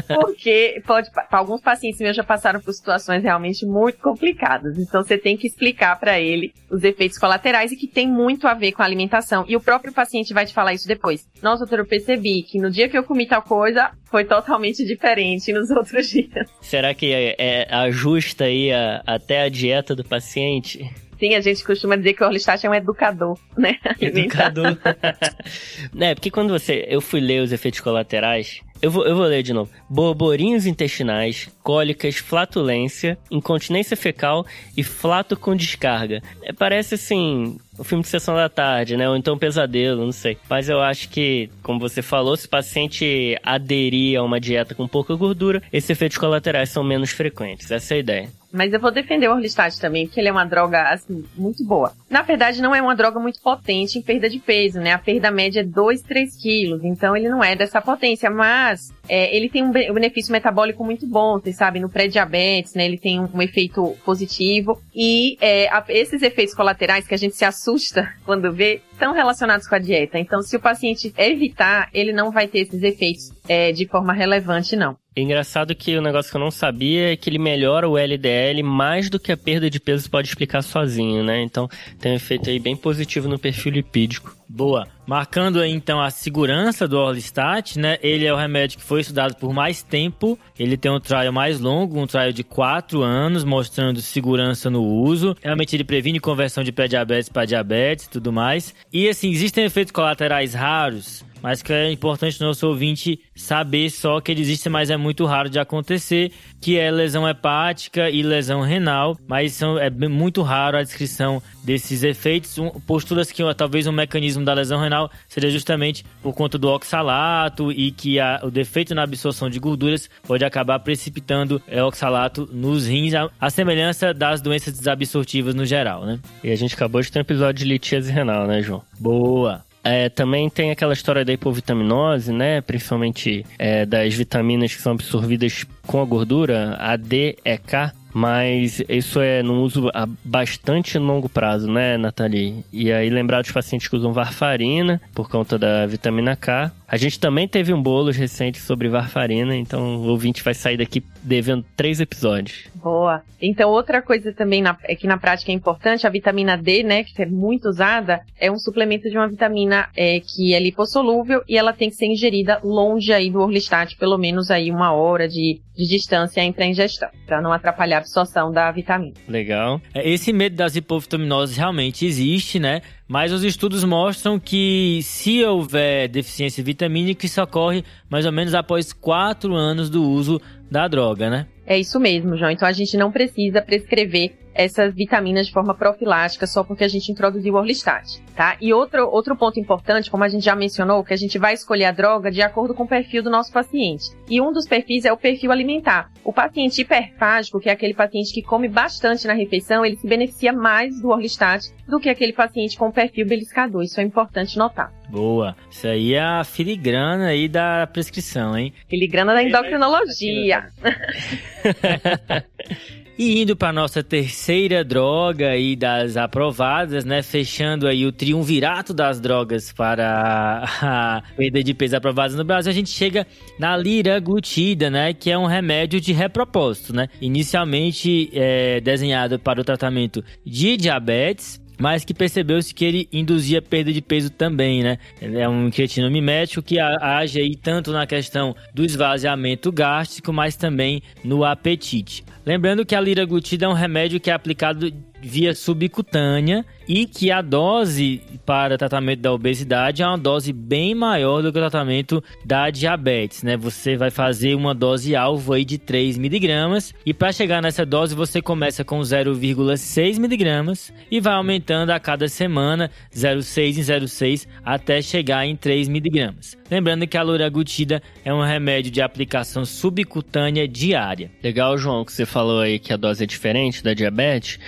porque pode, alguns pacientes meus já passaram por situações realmente muito complicadas. Então você tem que explicar para ele os efeitos colaterais e que tem muito a ver com a alimentação. E o próprio paciente vai te falar isso depois. Nossa, doutor, eu percebi que no dia que eu comi tal coisa, foi totalmente diferente nos outros dias. Será que é, é, ajusta aí a, até a dieta do paciente? Sim, a gente costuma dizer que o Orlistat é um educador, né? Educador. é, porque quando você. Eu fui ler os efeitos colaterais. Eu vou, eu vou ler de novo. Borborinhos intestinais, cólicas, flatulência, incontinência fecal e flato com descarga. É, parece assim. O filme de sessão da tarde, né? Ou então pesadelo, não sei. Mas eu acho que, como você falou, se o paciente aderir a uma dieta com pouca gordura, esses efeitos colaterais são menos frequentes. Essa é a ideia. Mas eu vou defender o Orlistat também, porque ele é uma droga, assim, muito boa. Na verdade, não é uma droga muito potente em perda de peso, né? A perda média é 2, 3 quilos. Então, ele não é dessa potência. Mas, é, ele tem um benefício metabólico muito bom, vocês sabem, no pré-diabetes, né? Ele tem um, um efeito positivo. E é, a, esses efeitos colaterais que a gente se assusta quando vê, estão relacionados com a dieta. Então, se o paciente evitar, ele não vai ter esses efeitos é, de forma relevante, não. É engraçado que o negócio que eu não sabia é que ele melhora o LDL mais do que a perda de peso pode explicar sozinho, né? Então tem um efeito aí bem positivo no perfil lipídico. Boa. Marcando aí, então a segurança do Orlistat, né? Ele é o remédio que foi estudado por mais tempo. Ele tem um trial mais longo, um trial de 4 anos, mostrando segurança no uso. Realmente ele previne conversão de pré-diabetes para diabetes e tudo mais. E assim, existem efeitos colaterais raros mas que é importante o nosso ouvinte saber só que ele existe, mas é muito raro de acontecer, que é lesão hepática e lesão renal, mas são, é muito raro a descrição desses efeitos. Um, posturas que talvez um mecanismo da lesão renal seja justamente por conta do oxalato e que a, o defeito na absorção de gorduras pode acabar precipitando é, oxalato nos rins, a, a, semelhança das doenças desabsortivas no geral, né? E a gente acabou de ter um episódio de litíase renal, né, João? Boa! É, também tem aquela história da hipovitaminose, né? Principalmente é, das vitaminas que são absorvidas com a gordura, a D, E, K. Mas isso é no uso a bastante longo prazo, né, Nathalie? E aí lembrar dos pacientes que usam varfarina por conta da vitamina K. A gente também teve um bônus recente sobre varfarina, então o ouvinte vai sair daqui devendo três episódios. Boa. Então, outra coisa também na, é que na prática é importante, a vitamina D, né, que é muito usada, é um suplemento de uma vitamina é, que é lipossolúvel e ela tem que ser ingerida longe aí do Orlistat, pelo menos aí uma hora de, de distância entre a ingestão, para não atrapalhar a absorção da vitamina. Legal. É, esse medo das hipovitaminoses realmente existe, né? Mas os estudos mostram que se houver deficiência vitamínica, isso ocorre mais ou menos após quatro anos do uso da droga, né? É isso mesmo, João. Então a gente não precisa prescrever essas vitaminas de forma profilática só porque a gente introduziu o Orlistat, tá? E outro, outro ponto importante, como a gente já mencionou, que a gente vai escolher a droga de acordo com o perfil do nosso paciente. E um dos perfis é o perfil alimentar. O paciente hiperfágico, que é aquele paciente que come bastante na refeição, ele se beneficia mais do Orlistat do que aquele paciente com perfil beliscador. Isso é importante notar. Boa. Isso aí é a filigrana aí da prescrição, hein? Filigrana da endocrinologia. E indo para nossa terceira droga aí das aprovadas, né? Fechando aí o triunvirato das drogas para a perda de peso aprovadas no Brasil, a gente chega na liraglutida, né? Que é um remédio de repropósito, né? Inicialmente é, desenhado para o tratamento de diabetes, mas que percebeu-se que ele induzia perda de peso também, né? É um incretino mimético que age aí tanto na questão do esvaziamento gástrico, mas também no apetite. Lembrando que a liraglutida é um remédio que é aplicado via subcutânea e que a dose para tratamento da obesidade é uma dose bem maior do que o tratamento da diabetes, né? Você vai fazer uma dose alvo aí de 3 miligramas e para chegar nessa dose você começa com 0,6 miligramas e vai aumentando a cada semana 0,6 em 0,6 até chegar em 3 miligramas. Lembrando que a liraglutida é um remédio de aplicação subcutânea diária. Legal, João, que você falou aí que a dose é diferente da diabetes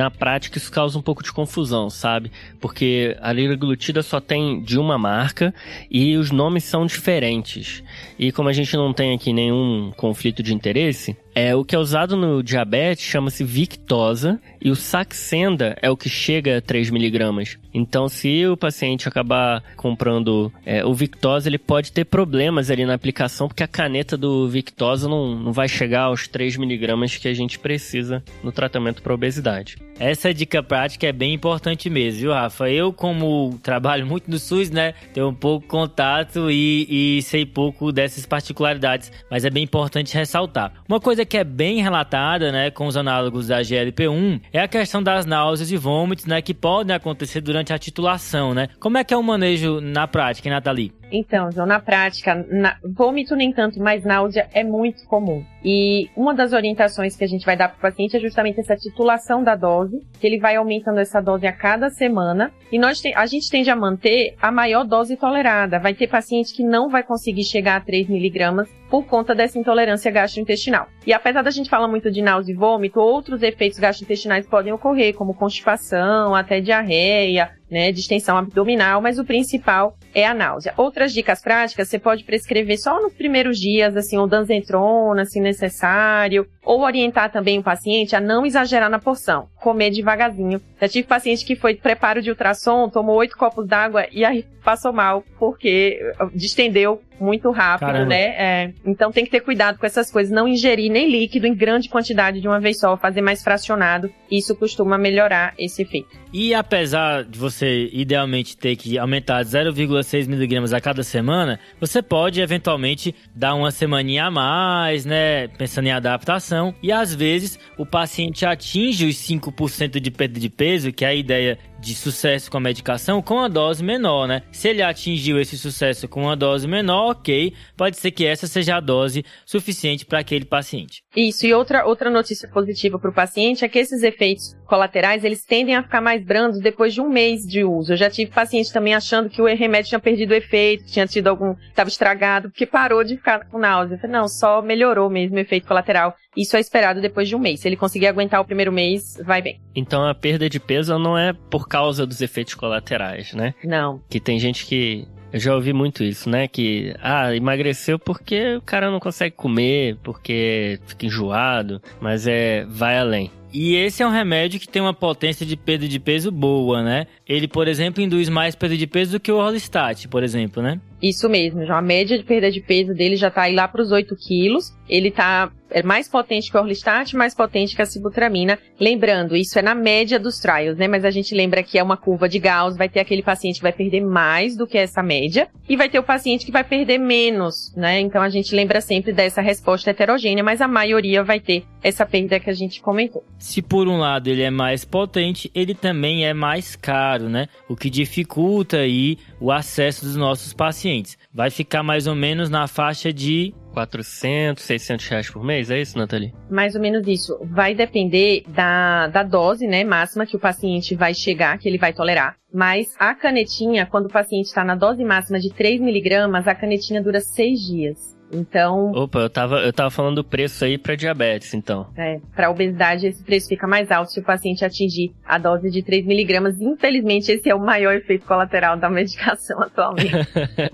na prática isso causa um pouco de confusão, sabe? Porque a liraglutida só tem de uma marca e os nomes são diferentes. E como a gente não tem aqui nenhum conflito de interesse, é, o que é usado no diabetes chama-se Victosa e o Saxenda é o que chega a 3mg. Então, se o paciente acabar comprando é, o Victosa, ele pode ter problemas ali na aplicação, porque a caneta do Victosa não, não vai chegar aos 3mg que a gente precisa no tratamento para obesidade. Essa dica prática é bem importante mesmo, viu, Rafa? Eu, como trabalho muito no SUS, né, tenho pouco contato e, e sei pouco dessas particularidades, mas é bem importante ressaltar. Uma coisa que é bem relatada, né, com os análogos da GLP-1 é a questão das náuseas e vômitos, né, que podem acontecer durante a titulação, né? Como é que é o manejo na prática, Nathalie? Então, João, na prática, na, vômito nem tanto, mas náusea é muito comum. E uma das orientações que a gente vai dar para o paciente é justamente essa titulação da dose, que ele vai aumentando essa dose a cada semana. E nós a gente tende a manter a maior dose tolerada. Vai ter paciente que não vai conseguir chegar a 3 miligramas por conta dessa intolerância gastrointestinal. E apesar da gente falar muito de náusea e vômito, outros efeitos gastrointestinais podem ocorrer, como constipação, até diarreia, né, distensão abdominal, mas o principal é a náusea. Outras dicas práticas, você pode prescrever só nos primeiros dias, assim, o danzetrona, se necessário, ou orientar também o paciente a não exagerar na porção, comer devagarzinho. Já tive paciente que foi preparo de ultrassom, tomou oito copos d'água e aí passou mal, porque distendeu muito rápido, Caramba. né? É, então tem que ter cuidado com essas coisas, não ingerir nem líquido em grande quantidade de uma vez só, fazer mais fracionado. Isso costuma melhorar esse efeito. E apesar de você idealmente ter que aumentar 0,6 miligramas a cada semana, você pode eventualmente dar uma semaninha a mais, né? Pensando em adaptação. E às vezes o paciente atinge os 5% de perda de peso, que é a ideia de sucesso com a medicação, com a dose menor, né? Se ele atingiu esse sucesso com uma dose menor, ok, pode ser que essa seja a dose suficiente para aquele paciente. Isso, e outra, outra notícia positiva para o paciente é que esses efeitos colaterais, eles tendem a ficar mais brandos depois de um mês de uso. Eu já tive paciente também achando que o remédio tinha perdido o efeito, que tinha tido algum, estava estragado, porque parou de ficar com náusea. falei, não, só melhorou mesmo o efeito colateral. Isso é esperado depois de um mês. Se ele conseguir aguentar o primeiro mês, vai bem. Então a perda de peso não é por causa dos efeitos colaterais, né? Não. Que tem gente que eu já ouvi muito isso, né? Que, ah, emagreceu porque o cara não consegue comer, porque fica enjoado, mas é, vai além. E esse é um remédio que tem uma potência de perda de peso boa, né? Ele, por exemplo, induz mais perda de peso do que o Orlistat, por exemplo, né? Isso mesmo, já a média de perda de peso dele já tá aí lá para os 8 quilos. Ele tá é mais potente que o Orlistat, mais potente que a sibutramina. Lembrando, isso é na média dos trials, né? Mas a gente lembra que é uma curva de Gauss, vai ter aquele paciente que vai perder mais do que essa média e vai ter o paciente que vai perder menos, né? Então a gente lembra sempre dessa resposta heterogênea, mas a maioria vai ter essa perda que a gente comentou. Se por um lado ele é mais potente, ele também é mais caro, né? O que dificulta aí o acesso dos nossos pacientes. Vai ficar mais ou menos na faixa de 400, 600 reais por mês, é isso, Nathalie? Mais ou menos isso. Vai depender da, da dose, né, máxima que o paciente vai chegar, que ele vai tolerar. Mas a canetinha, quando o paciente está na dose máxima de 3 miligramas, a canetinha dura 6 dias. Então. Opa, eu tava, eu tava falando do preço aí para diabetes, então. É, para obesidade esse preço fica mais alto se o paciente atingir a dose de 3 miligramas. Infelizmente, esse é o maior efeito colateral da medicação atualmente.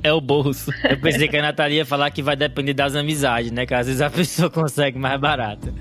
é o bolso. Eu pensei que a Natalia ia falar que vai depender das amizades, né? Que às vezes a pessoa consegue mais barata.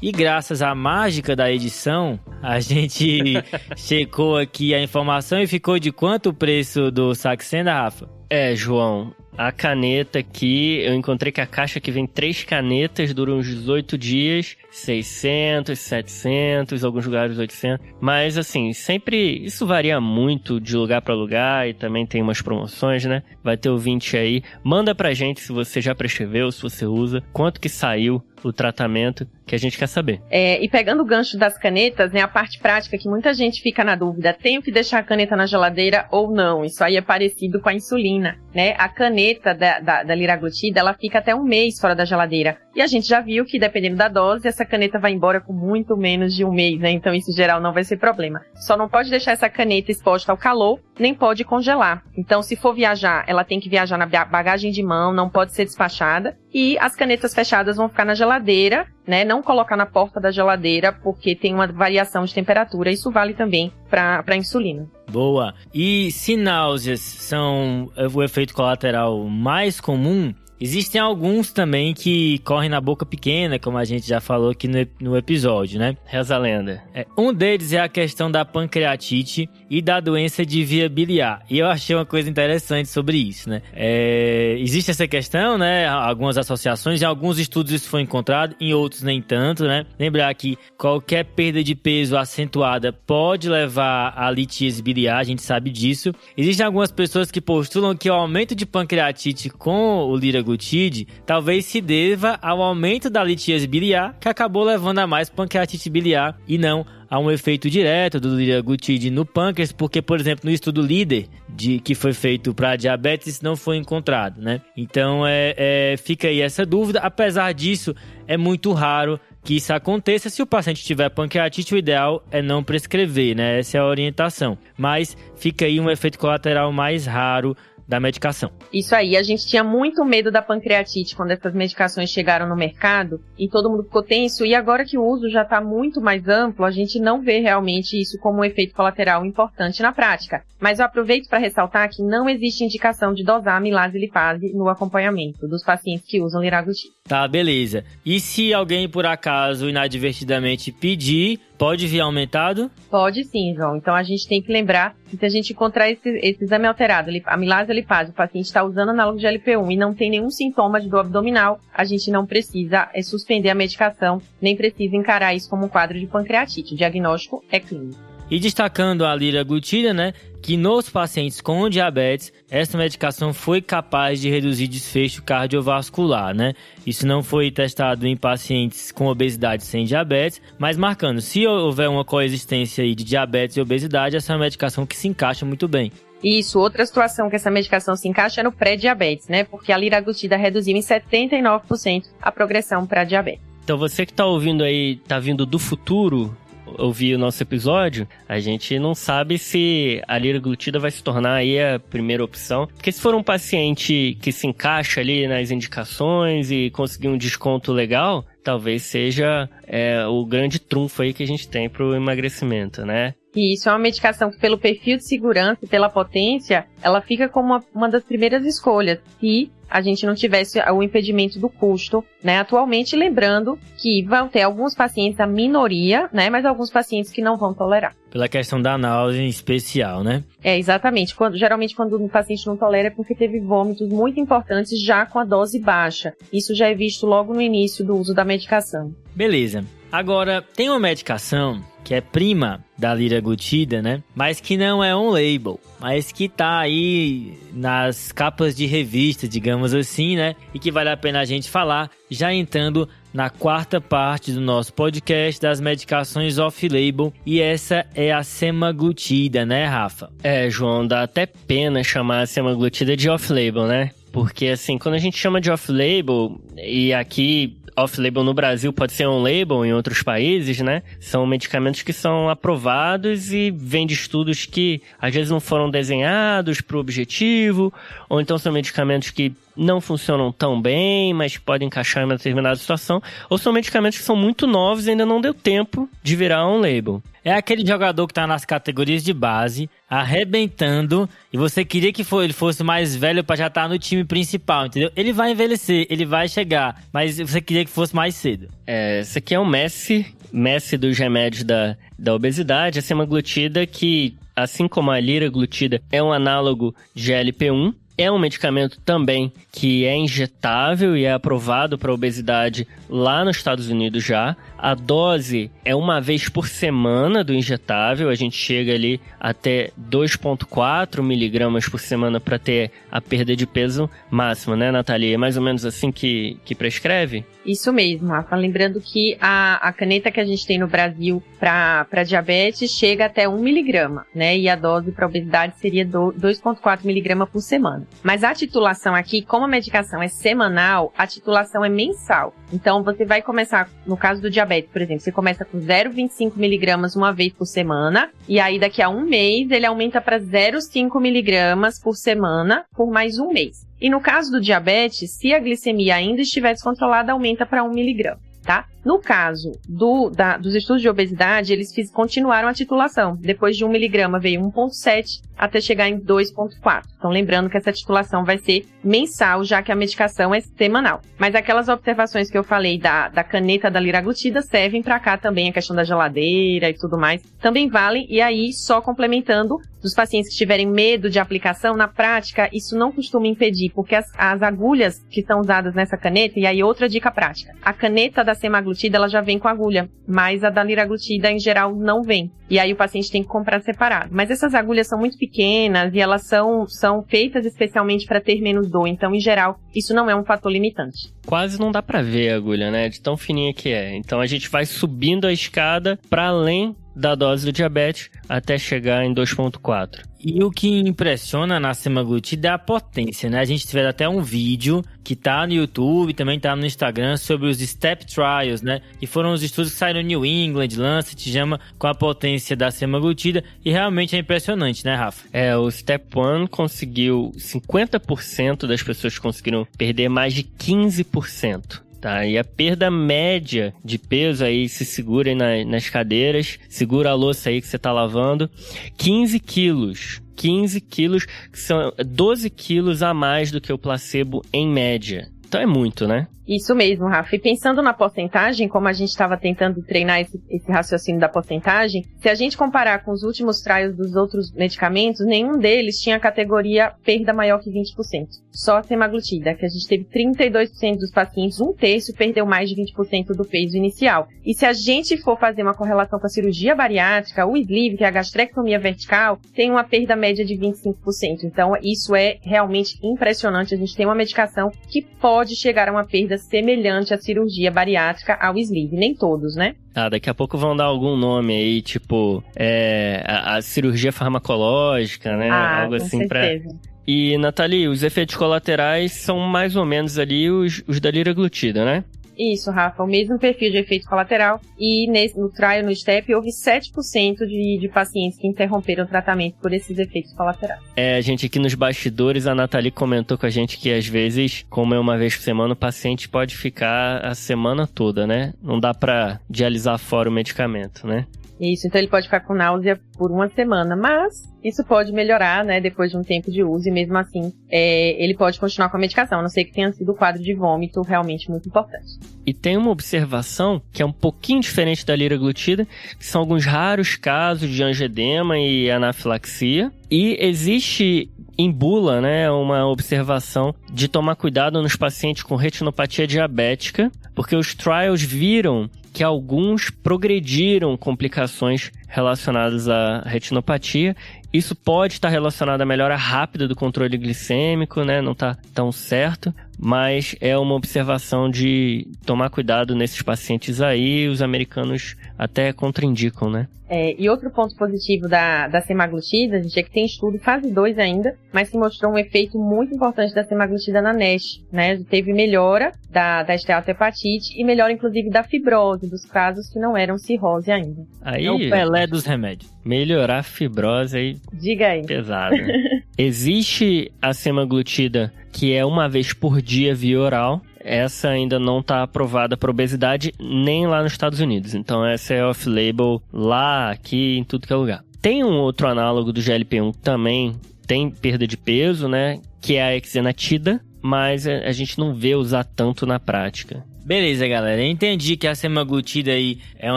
E graças à mágica da edição, a gente checou aqui a informação e ficou de quanto o preço do Saxenda, Rafa? É, João, a caneta aqui, eu encontrei que a caixa que vem três canetas dura uns 18 dias, 600, 700, alguns lugares 800. Mas assim, sempre isso varia muito de lugar para lugar e também tem umas promoções, né? Vai ter o 20 aí. Manda pra gente se você já prescreveu, se você usa, quanto que saiu o tratamento que a gente quer saber. É, e pegando o gancho das canetas, né, a parte prática que muita gente fica na dúvida, tenho que deixar a caneta na geladeira ou não? Isso aí é parecido com a insulina, né? A caneta da, da, da liraglutida, ela fica até um mês fora da geladeira. E a gente já viu que, dependendo da dose, essa caneta vai embora com muito menos de um mês, né? Então, isso, em geral, não vai ser problema. Só não pode deixar essa caneta exposta ao calor, nem pode congelar. Então, se for viajar, ela tem que viajar na bagagem de mão, não pode ser despachada. E as canetas fechadas vão ficar na geladeira, né? Não colocar na porta da geladeira porque tem uma variação de temperatura. Isso vale também para insulina. Boa. E se náuseas são o efeito colateral mais comum, Existem alguns também que correm na boca pequena, como a gente já falou aqui no, no episódio, né? Reza a lenda. É, um deles é a questão da pancreatite e da doença de via biliar. E eu achei uma coisa interessante sobre isso, né? É, existe essa questão, né? Algumas associações, em alguns estudos isso foi encontrado, em outros nem tanto, né? Lembrar que qualquer perda de peso acentuada pode levar a litíase biliar, a gente sabe disso. Existem algumas pessoas que postulam que o aumento de pancreatite com o liraglutide liraglutide talvez se deva ao aumento da litíase biliar, que acabou levando a mais pancreatite biliar e não a um efeito direto do liraglutide no pâncreas, porque, por exemplo, no estudo líder de, que foi feito para diabetes não foi encontrado, né? Então, é, é, fica aí essa dúvida. Apesar disso, é muito raro que isso aconteça. Se o paciente tiver pancreatite, o ideal é não prescrever, né? Essa é a orientação. Mas fica aí um efeito colateral mais raro da medicação. Isso aí, a gente tinha muito medo da pancreatite quando essas medicações chegaram no mercado e todo mundo ficou tenso. E agora que o uso já está muito mais amplo, a gente não vê realmente isso como um efeito colateral importante na prática. Mas eu aproveito para ressaltar que não existe indicação de dosar amilase lipase no acompanhamento dos pacientes que usam liraglutide. Tá, beleza. E se alguém por acaso inadvertidamente pedir, pode vir aumentado? Pode sim, João. Então a gente tem que lembrar que se a gente encontrar esse, esse exame alterado, amilase lipase, o paciente está usando análogo de LP1 e não tem nenhum sintoma de dor abdominal, a gente não precisa é, suspender a medicação, nem precisa encarar isso como um quadro de pancreatite. O diagnóstico é clínico. E destacando a liraglutida, né, que nos pacientes com diabetes, essa medicação foi capaz de reduzir desfecho cardiovascular, né? Isso não foi testado em pacientes com obesidade sem diabetes, mas marcando, se houver uma coexistência aí de diabetes e obesidade, essa é uma medicação que se encaixa muito bem. Isso, outra situação que essa medicação se encaixa é no pré-diabetes, né? Porque a liraglutida reduziu em 79% a progressão para diabetes. Então você que está ouvindo aí, está vindo do futuro, ouvir o nosso episódio, a gente não sabe se a liraglutida vai se tornar aí a primeira opção. Porque se for um paciente que se encaixa ali nas indicações e conseguir um desconto legal, talvez seja é, o grande trunfo aí que a gente tem para o emagrecimento, né? E isso é uma medicação que, pelo perfil de segurança e pela potência, ela fica como uma, uma das primeiras escolhas, se a gente não tivesse o impedimento do custo, né? Atualmente, lembrando que vão ter alguns pacientes, a minoria, né? Mas alguns pacientes que não vão tolerar. Pela questão da náusea em especial, né? É, exatamente. Quando, geralmente, quando o paciente não tolera, é porque teve vômitos muito importantes já com a dose baixa. Isso já é visto logo no início do uso da medicação. Beleza. Agora, tem uma medicação que é prima da liraglutida, né? Mas que não é um label, mas que tá aí nas capas de revista, digamos assim, né? E que vale a pena a gente falar, já entrando na quarta parte do nosso podcast das medicações off-label e essa é a semaglutida, né, Rafa? É, João, dá até pena chamar a semaglutida de off-label, né? Porque assim, quando a gente chama de off-label, e aqui off-label no Brasil pode ser on-label em outros países, né? São medicamentos que são aprovados e vêm de estudos que às vezes não foram desenhados para o objetivo, ou então são medicamentos que não funcionam tão bem, mas podem encaixar em uma determinada situação, ou são medicamentos que são muito novos e ainda não deu tempo de virar um label. É aquele jogador que tá nas categorias de base, arrebentando, e você queria que ele fosse mais velho para já estar tá no time principal, entendeu? Ele vai envelhecer, ele vai chegar, mas você queria que fosse mais cedo. É, esse aqui é o Messi, Messi dos remédios da, da obesidade, a semaglutida que, assim como a liraglutida, é um análogo de GLP-1, é um medicamento também que é injetável e é aprovado para obesidade lá nos Estados Unidos já. A dose é uma vez por semana do injetável, a gente chega ali até 2,4 miligramas por semana para ter a perda de peso máxima, né, Nathalie? É mais ou menos assim que, que prescreve? Isso mesmo, Rafa. Lembrando que a, a caneta que a gente tem no Brasil para diabetes chega até 1 miligrama, né? E a dose para obesidade seria 2,4 miligramas por semana. Mas a titulação aqui, como a medicação é semanal, a titulação é mensal. Então você vai começar, no caso do diabetes, por exemplo, você começa com 0,25 miligramas uma vez por semana, e aí daqui a um mês ele aumenta para 0,5 miligramas por semana por mais um mês. E no caso do diabetes, se a glicemia ainda estiver descontrolada, aumenta para 1 miligrama, tá? No caso do, da, dos estudos de obesidade, eles fiz, continuaram a titulação. Depois de 1 miligrama veio 1,7 até chegar em 2,4. Então, lembrando que essa titulação vai ser mensal, já que a medicação é semanal. Mas aquelas observações que eu falei da, da caneta da liraglutida servem para cá também, a questão da geladeira e tudo mais, também valem. E aí, só complementando, dos pacientes que tiverem medo de aplicação, na prática, isso não costuma impedir, porque as, as agulhas que são usadas nessa caneta, e aí outra dica prática, a caneta da semaglutida glutida ela já vem com agulha, mas a da liraglutida em geral não vem. E aí o paciente tem que comprar separado. Mas essas agulhas são muito pequenas e elas são, são feitas especialmente para ter menos dor. Então, em geral, isso não é um fator limitante. Quase não dá para ver a agulha, né? De tão fininha que é. Então a gente vai subindo a escada para além da dose do diabetes até chegar em 2.4. E o que impressiona na semaglutida é a potência, né? A gente tiver até um vídeo que tá no YouTube, também tá no Instagram, sobre os Step Trials, né? Que foram os estudos que saíram no New England, Lancet, JAMA, com a potência da semaglutida. E realmente é impressionante, né, Rafa? É, o Step 1 conseguiu 50% das pessoas conseguiram perder mais de 15% tá? E a perda média de peso aí, se segura na, nas cadeiras, segura a louça aí que você tá lavando, 15 quilos. 15 quilos, que são 12 quilos a mais do que o placebo em média. Então é muito, né? Isso mesmo, Rafa. E pensando na porcentagem, como a gente estava tentando treinar esse, esse, raciocínio da porcentagem, se a gente comparar com os últimos trials dos outros medicamentos, nenhum deles tinha categoria perda maior que 20%. Só a semaglutida, que a gente teve 32% dos pacientes, um terço perdeu mais de 20% do peso inicial. E se a gente for fazer uma correlação com a cirurgia bariátrica, o sleeve, que é a gastrectomia vertical, tem uma perda média de 25%. Então, isso é realmente impressionante. A gente tem uma medicação que pode chegar a uma perda semelhante à cirurgia bariátrica ao sleeve. Nem todos, né? Ah, daqui a pouco vão dar algum nome aí, tipo, é, a, a cirurgia farmacológica, né? Ah, Algo assim certeza. pra. E, Nathalie, os efeitos colaterais são mais ou menos ali os, os da liraglutida, né? Isso, Rafa, o mesmo perfil de efeito colateral. E nesse, no trial, no STEP, houve 7% de, de pacientes que interromperam o tratamento por esses efeitos colaterais. É, gente aqui nos bastidores, a Nathalie comentou com a gente que às vezes, como é uma vez por semana, o paciente pode ficar a semana toda, né? Não dá para dialisar fora o medicamento, né? Isso, então ele pode ficar com náusea por uma semana, mas isso pode melhorar, né, depois de um tempo de uso, e mesmo assim, é, ele pode continuar com a medicação, a não ser que tenha sido o quadro de vômito realmente muito importante. E tem uma observação que é um pouquinho diferente da liraglutida, que são alguns raros casos de angedema e anafilaxia, e existe em bula, né, uma observação de tomar cuidado nos pacientes com retinopatia diabética, porque os trials viram que alguns progrediram complicações relacionadas à retinopatia. Isso pode estar relacionado à melhora rápida do controle glicêmico, né? Não está tão certo, mas é uma observação de tomar cuidado nesses pacientes aí. Os americanos até contraindicam, né? É, e outro ponto positivo da, da semaglutida, gente, é que tem estudo fase 2 ainda, mas que mostrou um efeito muito importante da semaglutida na NASH, né? Teve melhora da, da esteatohepatite e melhora, inclusive, da fibrose, dos casos que não eram cirrose ainda. Aí, é o Pelé dos remédios. Melhorar a fibrose aí. Diga aí. Pesado. Existe a semaglutida que é uma vez por dia via oral, essa ainda não está aprovada para obesidade nem lá nos Estados Unidos. Então essa é off-label lá, aqui, em tudo que é lugar. Tem um outro análogo do GLP-1 também tem perda de peso, né? Que é a exenatida, mas a gente não vê usar tanto na prática. Beleza, galera. Entendi que a semaglutida aí é um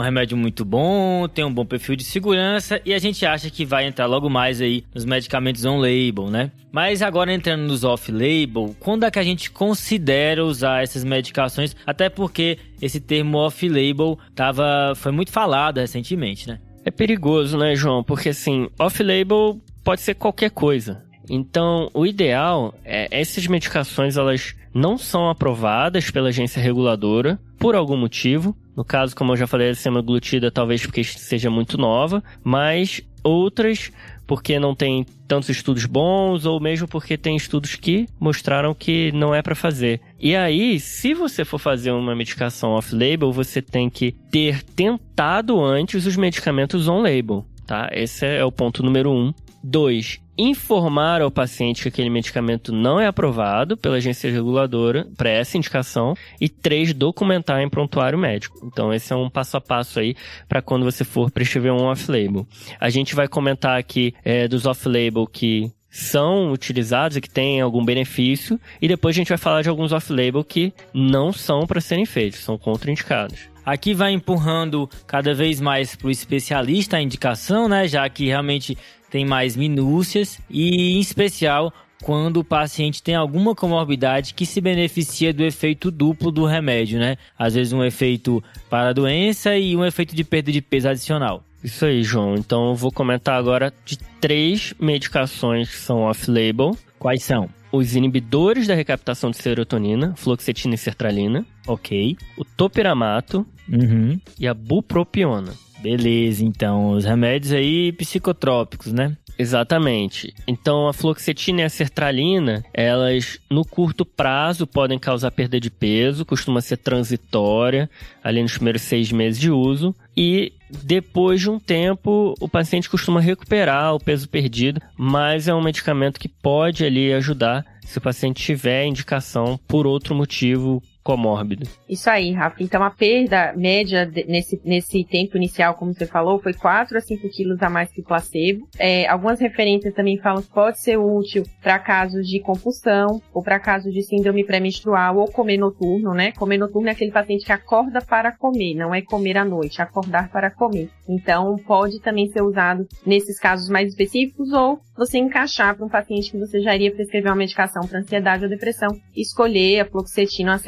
remédio muito bom, tem um bom perfil de segurança e a gente acha que vai entrar logo mais aí nos medicamentos on-label, né? Mas agora entrando nos off-label, quando é que a gente considera usar essas medicações? Até porque esse termo off-label tava foi muito falado recentemente, né? É perigoso, né, João? Porque assim, off-label pode ser qualquer coisa. Então, o ideal é essas medicações elas não são aprovadas pela agência reguladora por algum motivo. No caso, como eu já falei, a semaglutida talvez porque seja muito nova, mas outras porque não tem tantos estudos bons ou mesmo porque tem estudos que mostraram que não é para fazer. E aí, se você for fazer uma medicação off-label, você tem que ter tentado antes os medicamentos on-label, tá? Esse é o ponto número um Dois, informar ao paciente que aquele medicamento não é aprovado pela agência reguladora para essa indicação. E três, documentar em prontuário médico. Então, esse é um passo a passo aí para quando você for prescrever um off-label. A gente vai comentar aqui é, dos off-label que são utilizados e que têm algum benefício, e depois a gente vai falar de alguns off-label que não são para serem feitos, são contraindicados. Aqui vai empurrando cada vez mais para o especialista a indicação, né? Já que realmente tem mais minúcias e, em especial, quando o paciente tem alguma comorbidade que se beneficia do efeito duplo do remédio, né? Às vezes um efeito para a doença e um efeito de perda de peso adicional. Isso aí, João. Então eu vou comentar agora de três medicações que são off-label. Quais são? Os inibidores da recaptação de serotonina, fluoxetina e sertralina. Ok. O topiramato Uhum. e a bupropiona. Beleza, então. Os remédios aí psicotrópicos, né? Exatamente. Então, a fluoxetina e a sertralina, elas no curto prazo podem causar perda de peso, costuma ser transitória, ali nos primeiros seis meses de uso, e depois de um tempo o paciente costuma recuperar o peso perdido, mas é um medicamento que pode ali ajudar se o paciente tiver indicação por outro motivo comórbido. Isso aí, Rafa. Então a perda média nesse, nesse tempo inicial, como você falou, foi 4 a 5 quilos a mais que o placebo. É, algumas referências também falam que pode ser útil para casos de compulsão ou para casos de síndrome pré-menstrual ou comer noturno, né? Comer noturno é aquele paciente que acorda para comer, não é comer à noite, acordar para comer. Então pode também ser usado nesses casos mais específicos ou você encaixar para um paciente que você já iria prescrever uma medicação para ansiedade ou depressão, escolher a fluoxetina a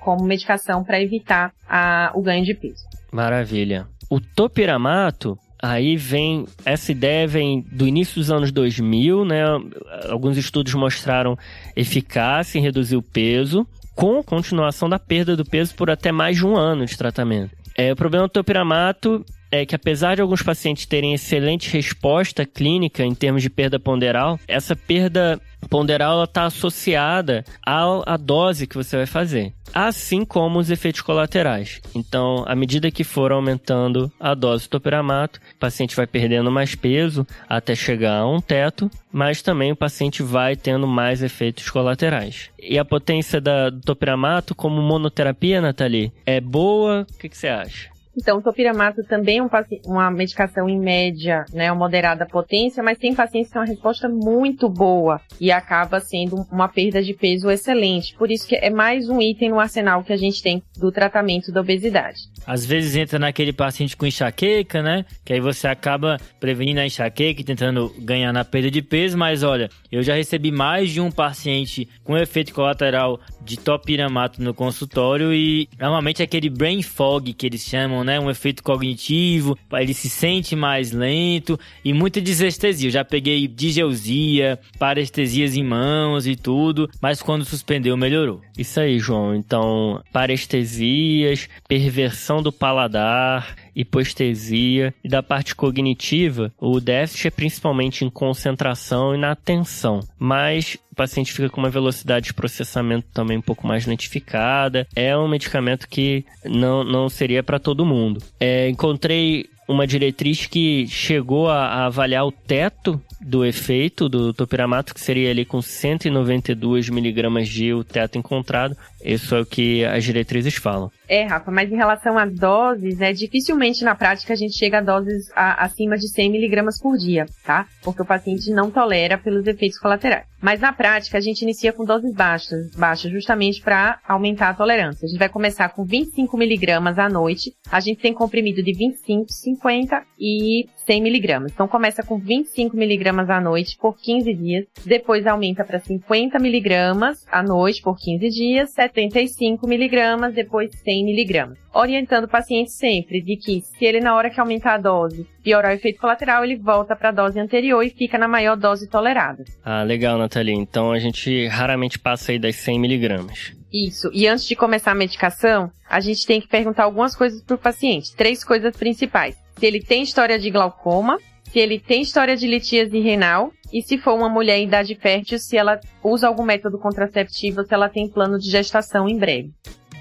como medicação para evitar a- o ganho de peso. Maravilha. O topiramato, aí vem, essa ideia vem do início dos anos 2000, né? Alguns estudos mostraram eficácia em reduzir o peso, com continuação da perda do peso por até mais de um ano de tratamento. É, o problema do topiramato é que apesar de alguns pacientes terem excelente resposta clínica em termos de perda ponderal, essa perda ponderal está associada ao- à dose que você vai fazer, assim como os efeitos colaterais. Então, à medida que for aumentando a dose do topiramato, o paciente vai perdendo mais peso até chegar a um teto, mas também o paciente vai tendo mais efeitos colaterais. E a potência da, do topiramato como monoterapia, Nathalie, é boa? O que, que você acha? Então, o topiramato também é um uma medicação em média, né, moderada potência, mas tem pacientes que têm uma resposta muito boa e acaba sendo uma perda de peso excelente. Por isso que é mais um item no arsenal que a gente tem do tratamento da obesidade. Às vezes entra naquele paciente com enxaqueca, né? Que aí você acaba prevenindo a enxaqueca e tentando ganhar na perda de peso, mas olha, eu já recebi mais de um paciente com efeito colateral de topiramato no consultório e normalmente aquele brain fog que eles chamam, né? Um efeito cognitivo, ele se sente mais lento e muita desestesia. Eu já peguei digeusia, parestesias em mãos e tudo, mas quando suspendeu melhorou. Isso aí, João. Então, parestesias, perversão do paladar, hipoestesia e da parte cognitiva, o déficit é principalmente em concentração e na atenção, mas o paciente fica com uma velocidade de processamento também um pouco mais lentificada. É um medicamento que não, não seria para todo mundo. É, encontrei uma diretriz que chegou a, a avaliar o teto do efeito do topiramato, que seria ali com 192 miligramas de o teto encontrado. Isso é o que as diretrizes falam. É, Rafa, mas em relação às doses, é dificilmente na prática a gente chega a doses a- acima de 100 miligramas por dia, tá? Porque o paciente não tolera pelos efeitos colaterais. Mas na prática a gente inicia com doses baixas, baixas justamente para aumentar a tolerância. A gente vai começar com 25 miligramas à noite. A gente tem comprimido de 25, 50 e 100 miligramas. Então começa com 25 miligramas à noite por 15 dias. Depois aumenta para 50 miligramas à noite por 15 dias. 75 miligramas, depois 100 miligramas. Orientando o paciente sempre de que se ele na hora que aumentar a dose piorar o efeito colateral, ele volta para a dose anterior e fica na maior dose tolerada. Ah, legal, Nathalie. Então a gente raramente passa aí das 100 miligramas. Isso. E antes de começar a medicação, a gente tem que perguntar algumas coisas para o paciente. Três coisas principais. Se ele tem história de glaucoma, se ele tem história de litíase renal e se for uma mulher em idade fértil, se ela usa algum método contraceptivo, se ela tem plano de gestação em breve.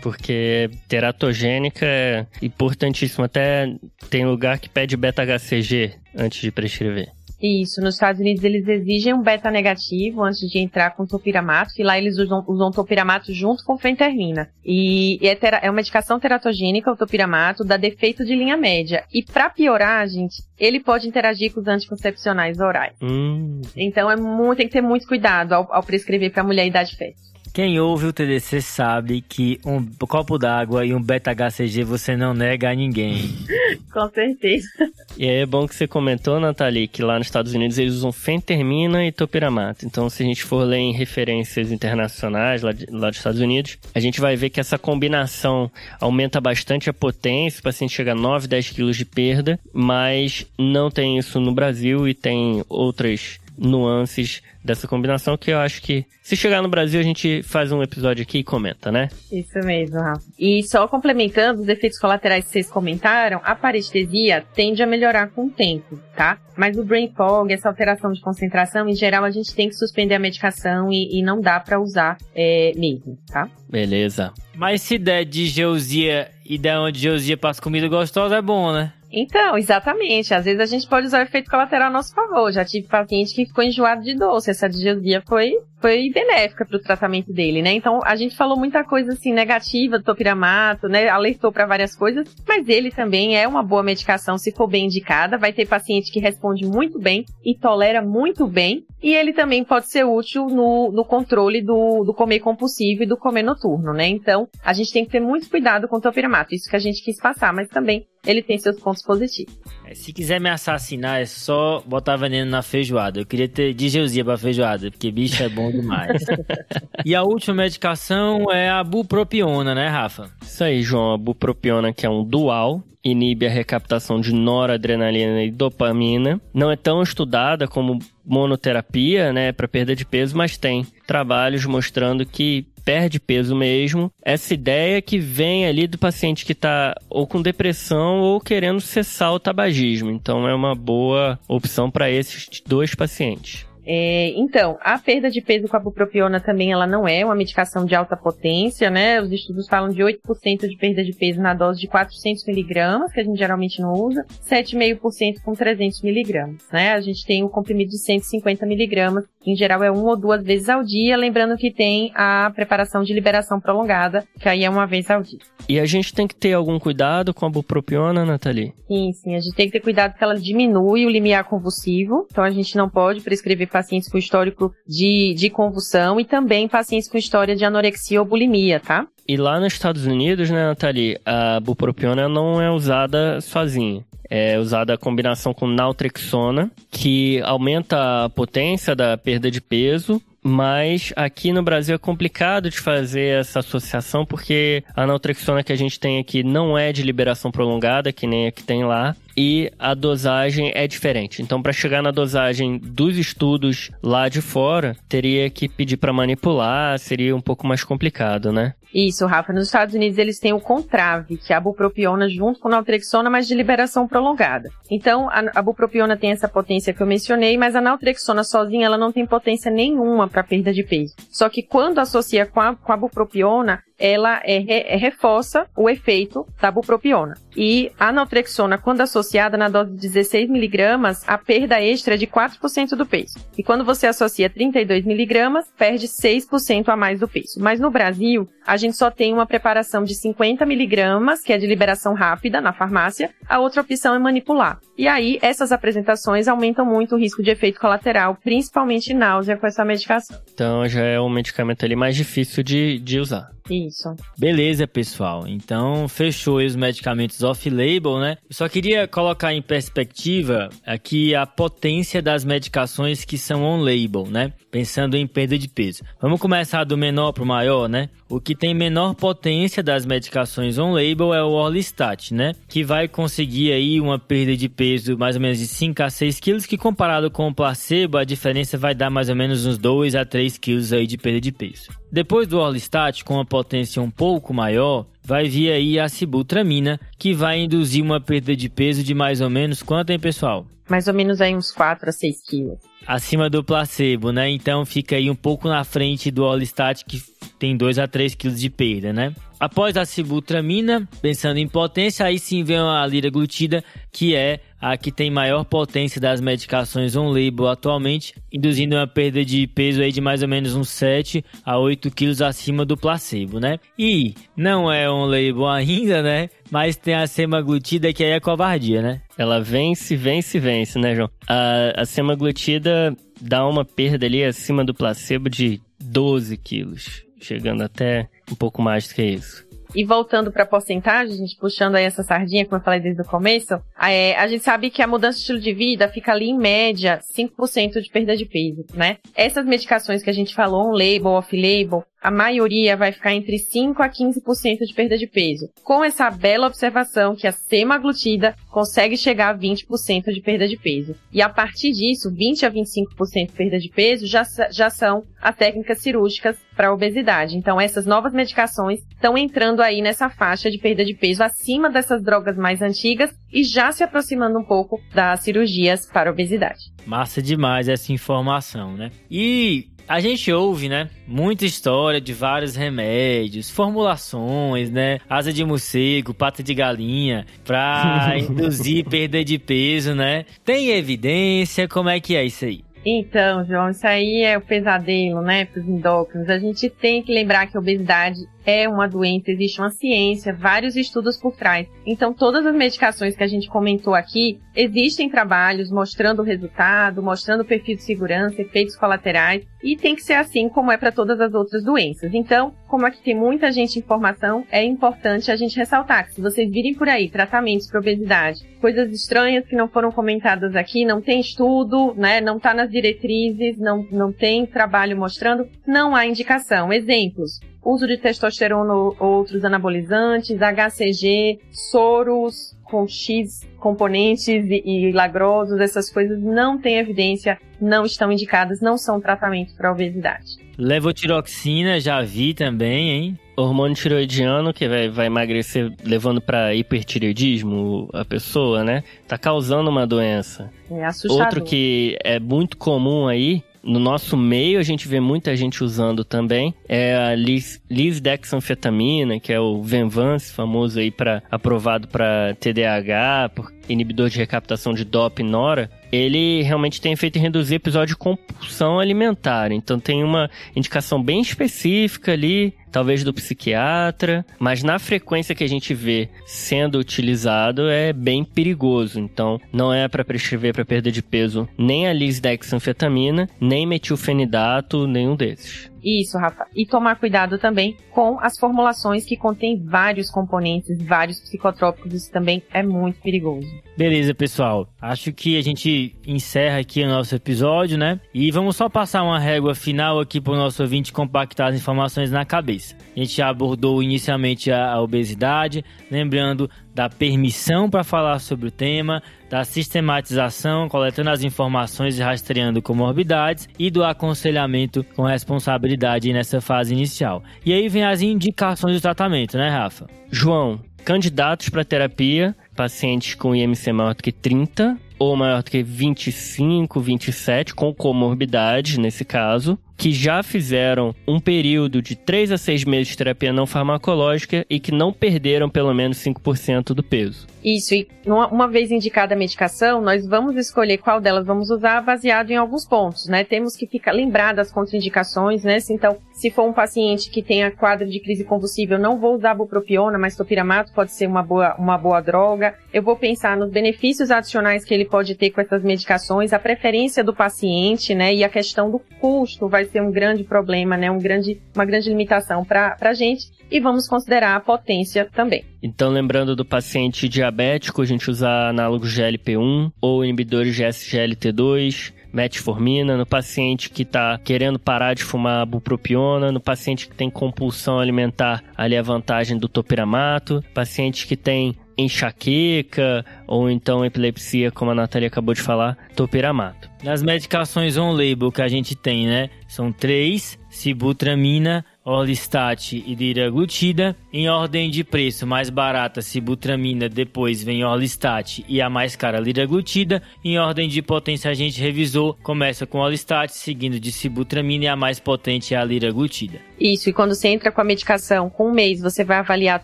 Porque teratogênica é importantíssimo. Até tem lugar que pede beta-HCG antes de prescrever. Isso, nos Estados Unidos eles exigem um beta negativo antes de entrar com topiramato, e lá eles usam, usam topiramato junto com fentermina. E, e é, tera, é uma medicação teratogênica, o topiramato, dá defeito de linha média. E para piorar, gente, ele pode interagir com os anticoncepcionais orais. Hum. Então é muito, tem que ter muito cuidado ao, ao prescrever para mulher idade fértil. Quem ouve o TDC sabe que um copo d'água e um beta-HCG você não nega a ninguém. Com certeza. E aí é bom que você comentou, Nathalie, que lá nos Estados Unidos eles usam fentermina e topiramato. Então, se a gente for ler em referências internacionais lá, de, lá dos Estados Unidos, a gente vai ver que essa combinação aumenta bastante a potência, o paciente chega a 9, 10 quilos de perda, mas não tem isso no Brasil e tem outras nuances dessa combinação que eu acho que se chegar no Brasil a gente faz um episódio aqui e comenta, né? Isso mesmo, Rafa. E só complementando os efeitos colaterais que vocês comentaram, a parestesia tende a melhorar com o tempo, tá? Mas o brain fog, essa alteração de concentração, em geral a gente tem que suspender a medicação e, e não dá para usar é, mesmo, tá? Beleza. Mas se der de geosia e der uma geosia para as comidas gostosas é bom, né? Então, exatamente. Às vezes a gente pode usar o efeito colateral a nosso favor. Já tive paciente que ficou enjoado de doce. Essa digiosia foi, foi benéfica para o tratamento dele, né? Então, a gente falou muita coisa assim negativa do topiramato, né? Alertou para várias coisas, mas ele também é uma boa medicação se for bem indicada. Vai ter paciente que responde muito bem e tolera muito bem. E ele também pode ser útil no, no controle do, do comer compulsivo e do comer noturno, né? Então, a gente tem que ter muito cuidado com o topiramato. Isso que a gente quis passar, mas também ele tem seus pontos positivos. É, se quiser me assassinar, é só botar veneno na feijoada. Eu queria ter digeusia pra feijoada, porque bicho é bom demais. e a última medicação é a bupropiona, né, Rafa? Isso aí, João. A bupropiona, que é um dual, inibe a recaptação de noradrenalina e dopamina. Não é tão estudada como monoterapia, né, para perda de peso, mas tem trabalhos mostrando que perde peso mesmo. Essa ideia que vem ali do paciente que está ou com depressão ou querendo cessar o tabagismo. Então é uma boa opção para esses dois pacientes. É, então, a perda de peso com a bupropiona também ela não é uma medicação de alta potência, né? Os estudos falam de 8% de perda de peso na dose de 400 miligramas, que a gente geralmente não usa, 7,5% com 300 miligramas, né? A gente tem o comprimido de 150 miligramas, em geral é uma ou duas vezes ao dia, lembrando que tem a preparação de liberação prolongada, que aí é uma vez ao dia. E a gente tem que ter algum cuidado com a bupropiona, Nathalie? Sim, sim, a gente tem que ter cuidado que ela diminui o limiar convulsivo, então a gente não pode prescrever pacientes com histórico de, de convulsão e também pacientes com história de anorexia ou bulimia, tá? E lá nos Estados Unidos, né, Nathalie, a bupropiona não é usada sozinha. É usada a combinação com naltrexona, que aumenta a potência da perda de peso, mas aqui no Brasil é complicado de fazer essa associação porque a naltrexona que a gente tem aqui não é de liberação prolongada, que nem a que tem lá, e a dosagem é diferente. Então, para chegar na dosagem dos estudos lá de fora, teria que pedir para manipular, seria um pouco mais complicado, né? Isso, Rafa. Nos Estados Unidos eles têm o Contrave, que é a bupropiona junto com naltrexona, mas de liberação prolongada. Então, a, a bupropiona tem essa potência que eu mencionei, mas a naltrexona sozinha ela não tem potência nenhuma para perda de peso. Só que quando associa com a, com a bupropiona, ela é, é, reforça o efeito da bupropiona. E a naltrexona, quando associada na dose de 16 miligramas, a perda extra é de 4% do peso. E quando você associa 32 miligramas, perde 6% a mais do peso. Mas no Brasil, a gente só tem uma preparação de 50 miligramas, que é de liberação rápida na farmácia. A outra opção é manipular. E aí, essas apresentações aumentam muito o risco de efeito colateral, principalmente náusea com essa medicação. Então já é um medicamento ali mais difícil de, de usar. Isso. Beleza, pessoal. Então, fechou os medicamentos off-label, né? Eu só queria colocar em perspectiva aqui a potência das medicações que são on-label, né? Pensando em perda de peso. Vamos começar do menor para o maior, né? O que tem menor potência das medicações on-label é o Orlistat, né? Que vai conseguir aí uma perda de peso mais ou menos de 5 a 6 quilos, que comparado com o placebo, a diferença vai dar mais ou menos uns 2 a 3 quilos aí de perda de peso. Depois do Orlistat, com uma potência um pouco maior, vai vir aí a sibutramina, que vai induzir uma perda de peso de mais ou menos quanto, hein, pessoal? Mais ou menos aí uns 4 a 6 quilos. Acima do placebo, né? Então fica aí um pouco na frente do Orlistat, que tem 2 a 3 quilos de perda, né? Após a sibutramina, pensando em potência, aí sim vem a liraglutida, que é a que tem maior potência das medicações on-label atualmente, induzindo uma perda de peso aí de mais ou menos uns 7 a 8 quilos acima do placebo, né? E não é on-label ainda, né? Mas tem a semaglutida que aí é covardia, né? Ela vence, vence, vence, né, João? A, a semaglutida dá uma perda ali acima do placebo de 12 quilos, chegando até um pouco mais do que isso. E voltando para a porcentagem, gente puxando aí essa sardinha, como eu falei desde o começo, é, a gente sabe que a mudança de estilo de vida fica ali em média 5% de perda de peso, né? Essas medicações que a gente falou, on label, off label, a maioria vai ficar entre 5 a 15% de perda de peso. Com essa bela observação que a semaglutida consegue chegar a 20% de perda de peso. E a partir disso, 20 a 25% de perda de peso já, já são as técnicas cirúrgicas para obesidade. Então, essas novas medicações estão entrando aí nessa faixa de perda de peso acima dessas drogas mais antigas e já se aproximando um pouco das cirurgias para obesidade. Massa demais essa informação, né? E a gente ouve, né, muita história de vários remédios, formulações, né, asa de morcego, pata de galinha, pra induzir perda de peso, né? Tem evidência? Como é que é isso aí? Então, João, isso aí é o pesadelo, né, para os endócrinos. A gente tem que lembrar que a obesidade é uma doença, existe uma ciência, vários estudos por trás. Então, todas as medicações que a gente comentou aqui, existem trabalhos mostrando o resultado, mostrando o perfil de segurança, efeitos colaterais, e tem que ser assim como é para todas as outras doenças. Então, como aqui tem muita gente em formação, é importante a gente ressaltar que se vocês virem por aí tratamentos para obesidade, coisas estranhas que não foram comentadas aqui, não tem estudo, né, não está nas diretrizes, não, não tem trabalho mostrando, não há indicação. Exemplos, uso de testosterona ou outros anabolizantes, HCG, soros com X componentes e, e lagrosos, essas coisas não têm evidência, não estão indicadas, não são tratamento para obesidade. Levotiroxina, já vi também, hein? Hormônio tiroidiano que vai, vai emagrecer levando para hipertireoidismo a pessoa, né? Tá causando uma doença. É assustador. Outro que é muito comum aí no nosso meio a gente vê muita gente usando também é a lis, lisdexanfetamina, que é o Venvance, famoso aí para aprovado para TDAH, inibidor de recaptação de DOP NORA. Ele realmente tem efeito em reduzir episódio de compulsão alimentar. Então tem uma indicação bem específica ali talvez do psiquiatra, mas na frequência que a gente vê sendo utilizado é bem perigoso. Então, não é para prescrever para perda de peso nem a lisdexanfetamina, nem metilfenidato, nenhum desses. Isso, Rafa. E tomar cuidado também com as formulações que contêm vários componentes, vários psicotrópicos. Isso também é muito perigoso. Beleza, pessoal. Acho que a gente encerra aqui o nosso episódio, né? E vamos só passar uma régua final aqui para o nosso ouvinte compactar as informações na cabeça. A gente já abordou inicialmente a, a obesidade, lembrando da permissão para falar sobre o tema, da sistematização, coletando as informações e rastreando comorbidades e do aconselhamento com responsabilidade nessa fase inicial. E aí vem as indicações do tratamento, né, Rafa? João, candidatos para terapia, pacientes com IMC maior do que 30 ou maior do que 25, 27, com comorbidade nesse caso que já fizeram um período de 3 a 6 meses de terapia não farmacológica e que não perderam pelo menos 5% do peso. Isso, e uma vez indicada a medicação, nós vamos escolher qual delas vamos usar baseado em alguns pontos, né? Temos que ficar lembrar das contraindicações, né? Então, se for um paciente que tenha quadro de crise convulsiva, eu não vou usar bupropiona, mas topiramato pode ser uma boa, uma boa droga. Eu vou pensar nos benefícios adicionais que ele pode ter com essas medicações, a preferência do paciente, né? E a questão do custo vai ser um grande problema, né? Um grande, uma grande limitação para a gente. E vamos considerar a potência também. Então, lembrando do paciente diabético, a gente usa análogos GLP-1 ou inibidores de SGLT2 metformina, no paciente que está querendo parar de fumar bupropiona, no paciente que tem compulsão alimentar, ali a vantagem do topiramato, paciente que tem enxaqueca ou então epilepsia, como a Natália acabou de falar, topiramato. Nas medicações on-label que a gente tem, né? São três, sibutramina, Orlistat e liraglutida. Em ordem de preço, mais barata sibutramina, depois vem Orlistat e a mais cara liraglutida. Em ordem de potência, a gente revisou, começa com Orlistat, seguindo de sibutramina e a mais potente é a liraglutida. Isso, e quando você entra com a medicação, com um mês você vai avaliar a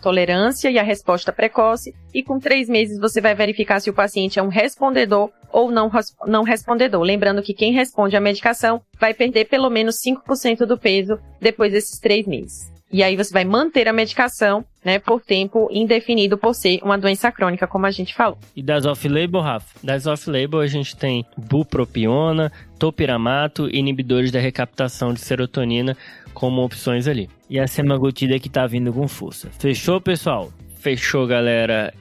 tolerância e a resposta precoce, e com três meses você vai verificar se o paciente é um respondedor ou não, não respondedor. Lembrando que quem responde à medicação vai perder pelo menos 5% do peso depois desses três meses. E aí você vai manter a medicação, né, por tempo indefinido por ser uma doença crônica, como a gente falou. E das off-label, Rafa? Das off-label a gente tem bupropiona, topiramato, inibidores da recaptação de serotonina como opções ali. E a semaglutida que tá vindo com força. Fechou, pessoal? Fechou, galera.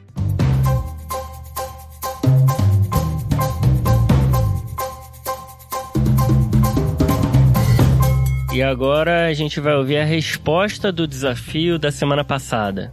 E agora a gente vai ouvir a resposta do desafio da semana passada.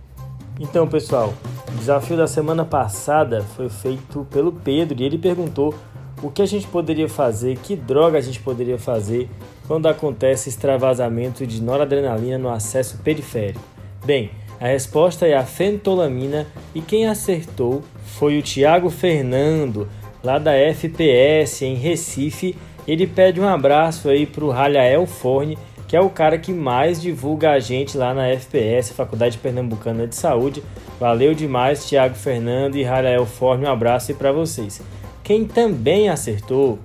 Então, pessoal, o desafio da semana passada foi feito pelo Pedro e ele perguntou o que a gente poderia fazer, que droga a gente poderia fazer quando acontece extravasamento de noradrenalina no acesso periférico. Bem, a resposta é a fentolamina e quem acertou foi o Tiago Fernando, lá da FPS em Recife, ele pede um abraço aí pro Ralhael Forne, que é o cara que mais divulga a gente lá na FPS, Faculdade Pernambucana de Saúde. Valeu demais, Thiago Fernando e Ralhael Forne, um abraço aí para vocês. Quem também acertou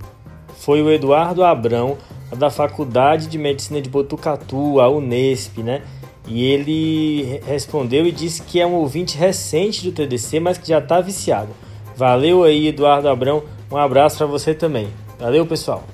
foi o Eduardo Abrão, da Faculdade de Medicina de Botucatu, a Unesp, né? E ele respondeu e disse que é um ouvinte recente do TDC, mas que já está viciado. Valeu aí, Eduardo Abrão. Um abraço para você também. Valeu, pessoal.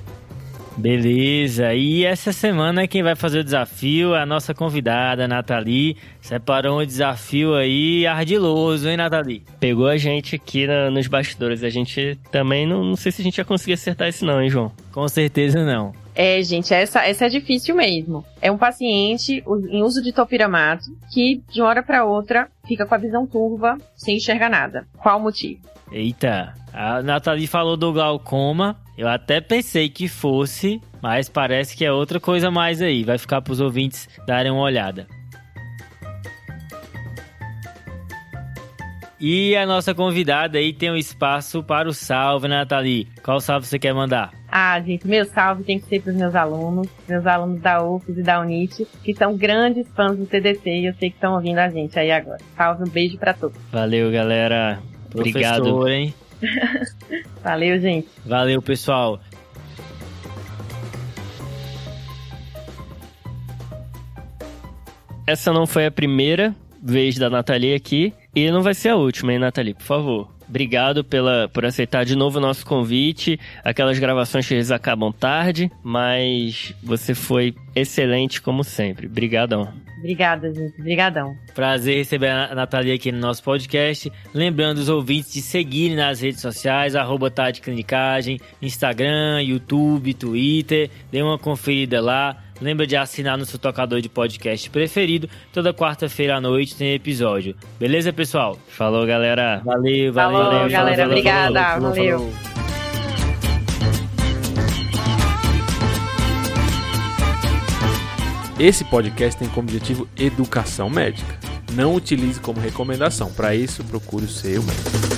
Beleza, e essa semana quem vai fazer o desafio é a nossa convidada, Nathalie. Separou um desafio aí ardiloso, hein, Nathalie? Pegou a gente aqui na, nos bastidores. A gente também não, não sei se a gente ia conseguir acertar isso, não, hein, João? Com certeza não. É, gente, essa, essa é difícil mesmo. É um paciente em uso de topiramato que, de uma hora para outra, fica com a visão turva, sem enxergar nada. Qual o motivo? Eita, a Nathalie falou do glaucoma. Eu até pensei que fosse, mas parece que é outra coisa mais aí. Vai ficar para os ouvintes darem uma olhada. E a nossa convidada aí tem um espaço para o salve, Nathalie. Qual salve você quer mandar? Ah, gente, meu salve tem que ser para os meus alunos, meus alunos da UFES e da UNIT, que são grandes fãs do TDC e eu sei que estão ouvindo a gente aí agora. Salve, um beijo para todos. Valeu, galera. Obrigado. Professor, hein? Valeu, gente. Valeu, pessoal. Essa não foi a primeira vez da Nathalie aqui e não vai ser a última, hein, Nathalie? Por favor. Obrigado pela, por aceitar de novo o nosso convite. Aquelas gravações que eles acabam tarde, mas você foi excelente como sempre. Obrigadão. Obrigada, gente. Obrigadão. Prazer receber a Nathalie aqui no nosso podcast. Lembrando os ouvintes de seguirem nas redes sociais, arroba Clinicagem, Instagram, YouTube, Twitter. Dê uma conferida lá. Lembra de assinar no seu tocador de podcast preferido. Toda quarta-feira à noite tem episódio. Beleza, pessoal? Falou, galera. Valeu, valeu. Falou, valeu, galera. falou, obrigada. falou, valeu. falou. Esse podcast tem como objetivo educação médica. Não utilize como recomendação. Para isso, procure o seu médico.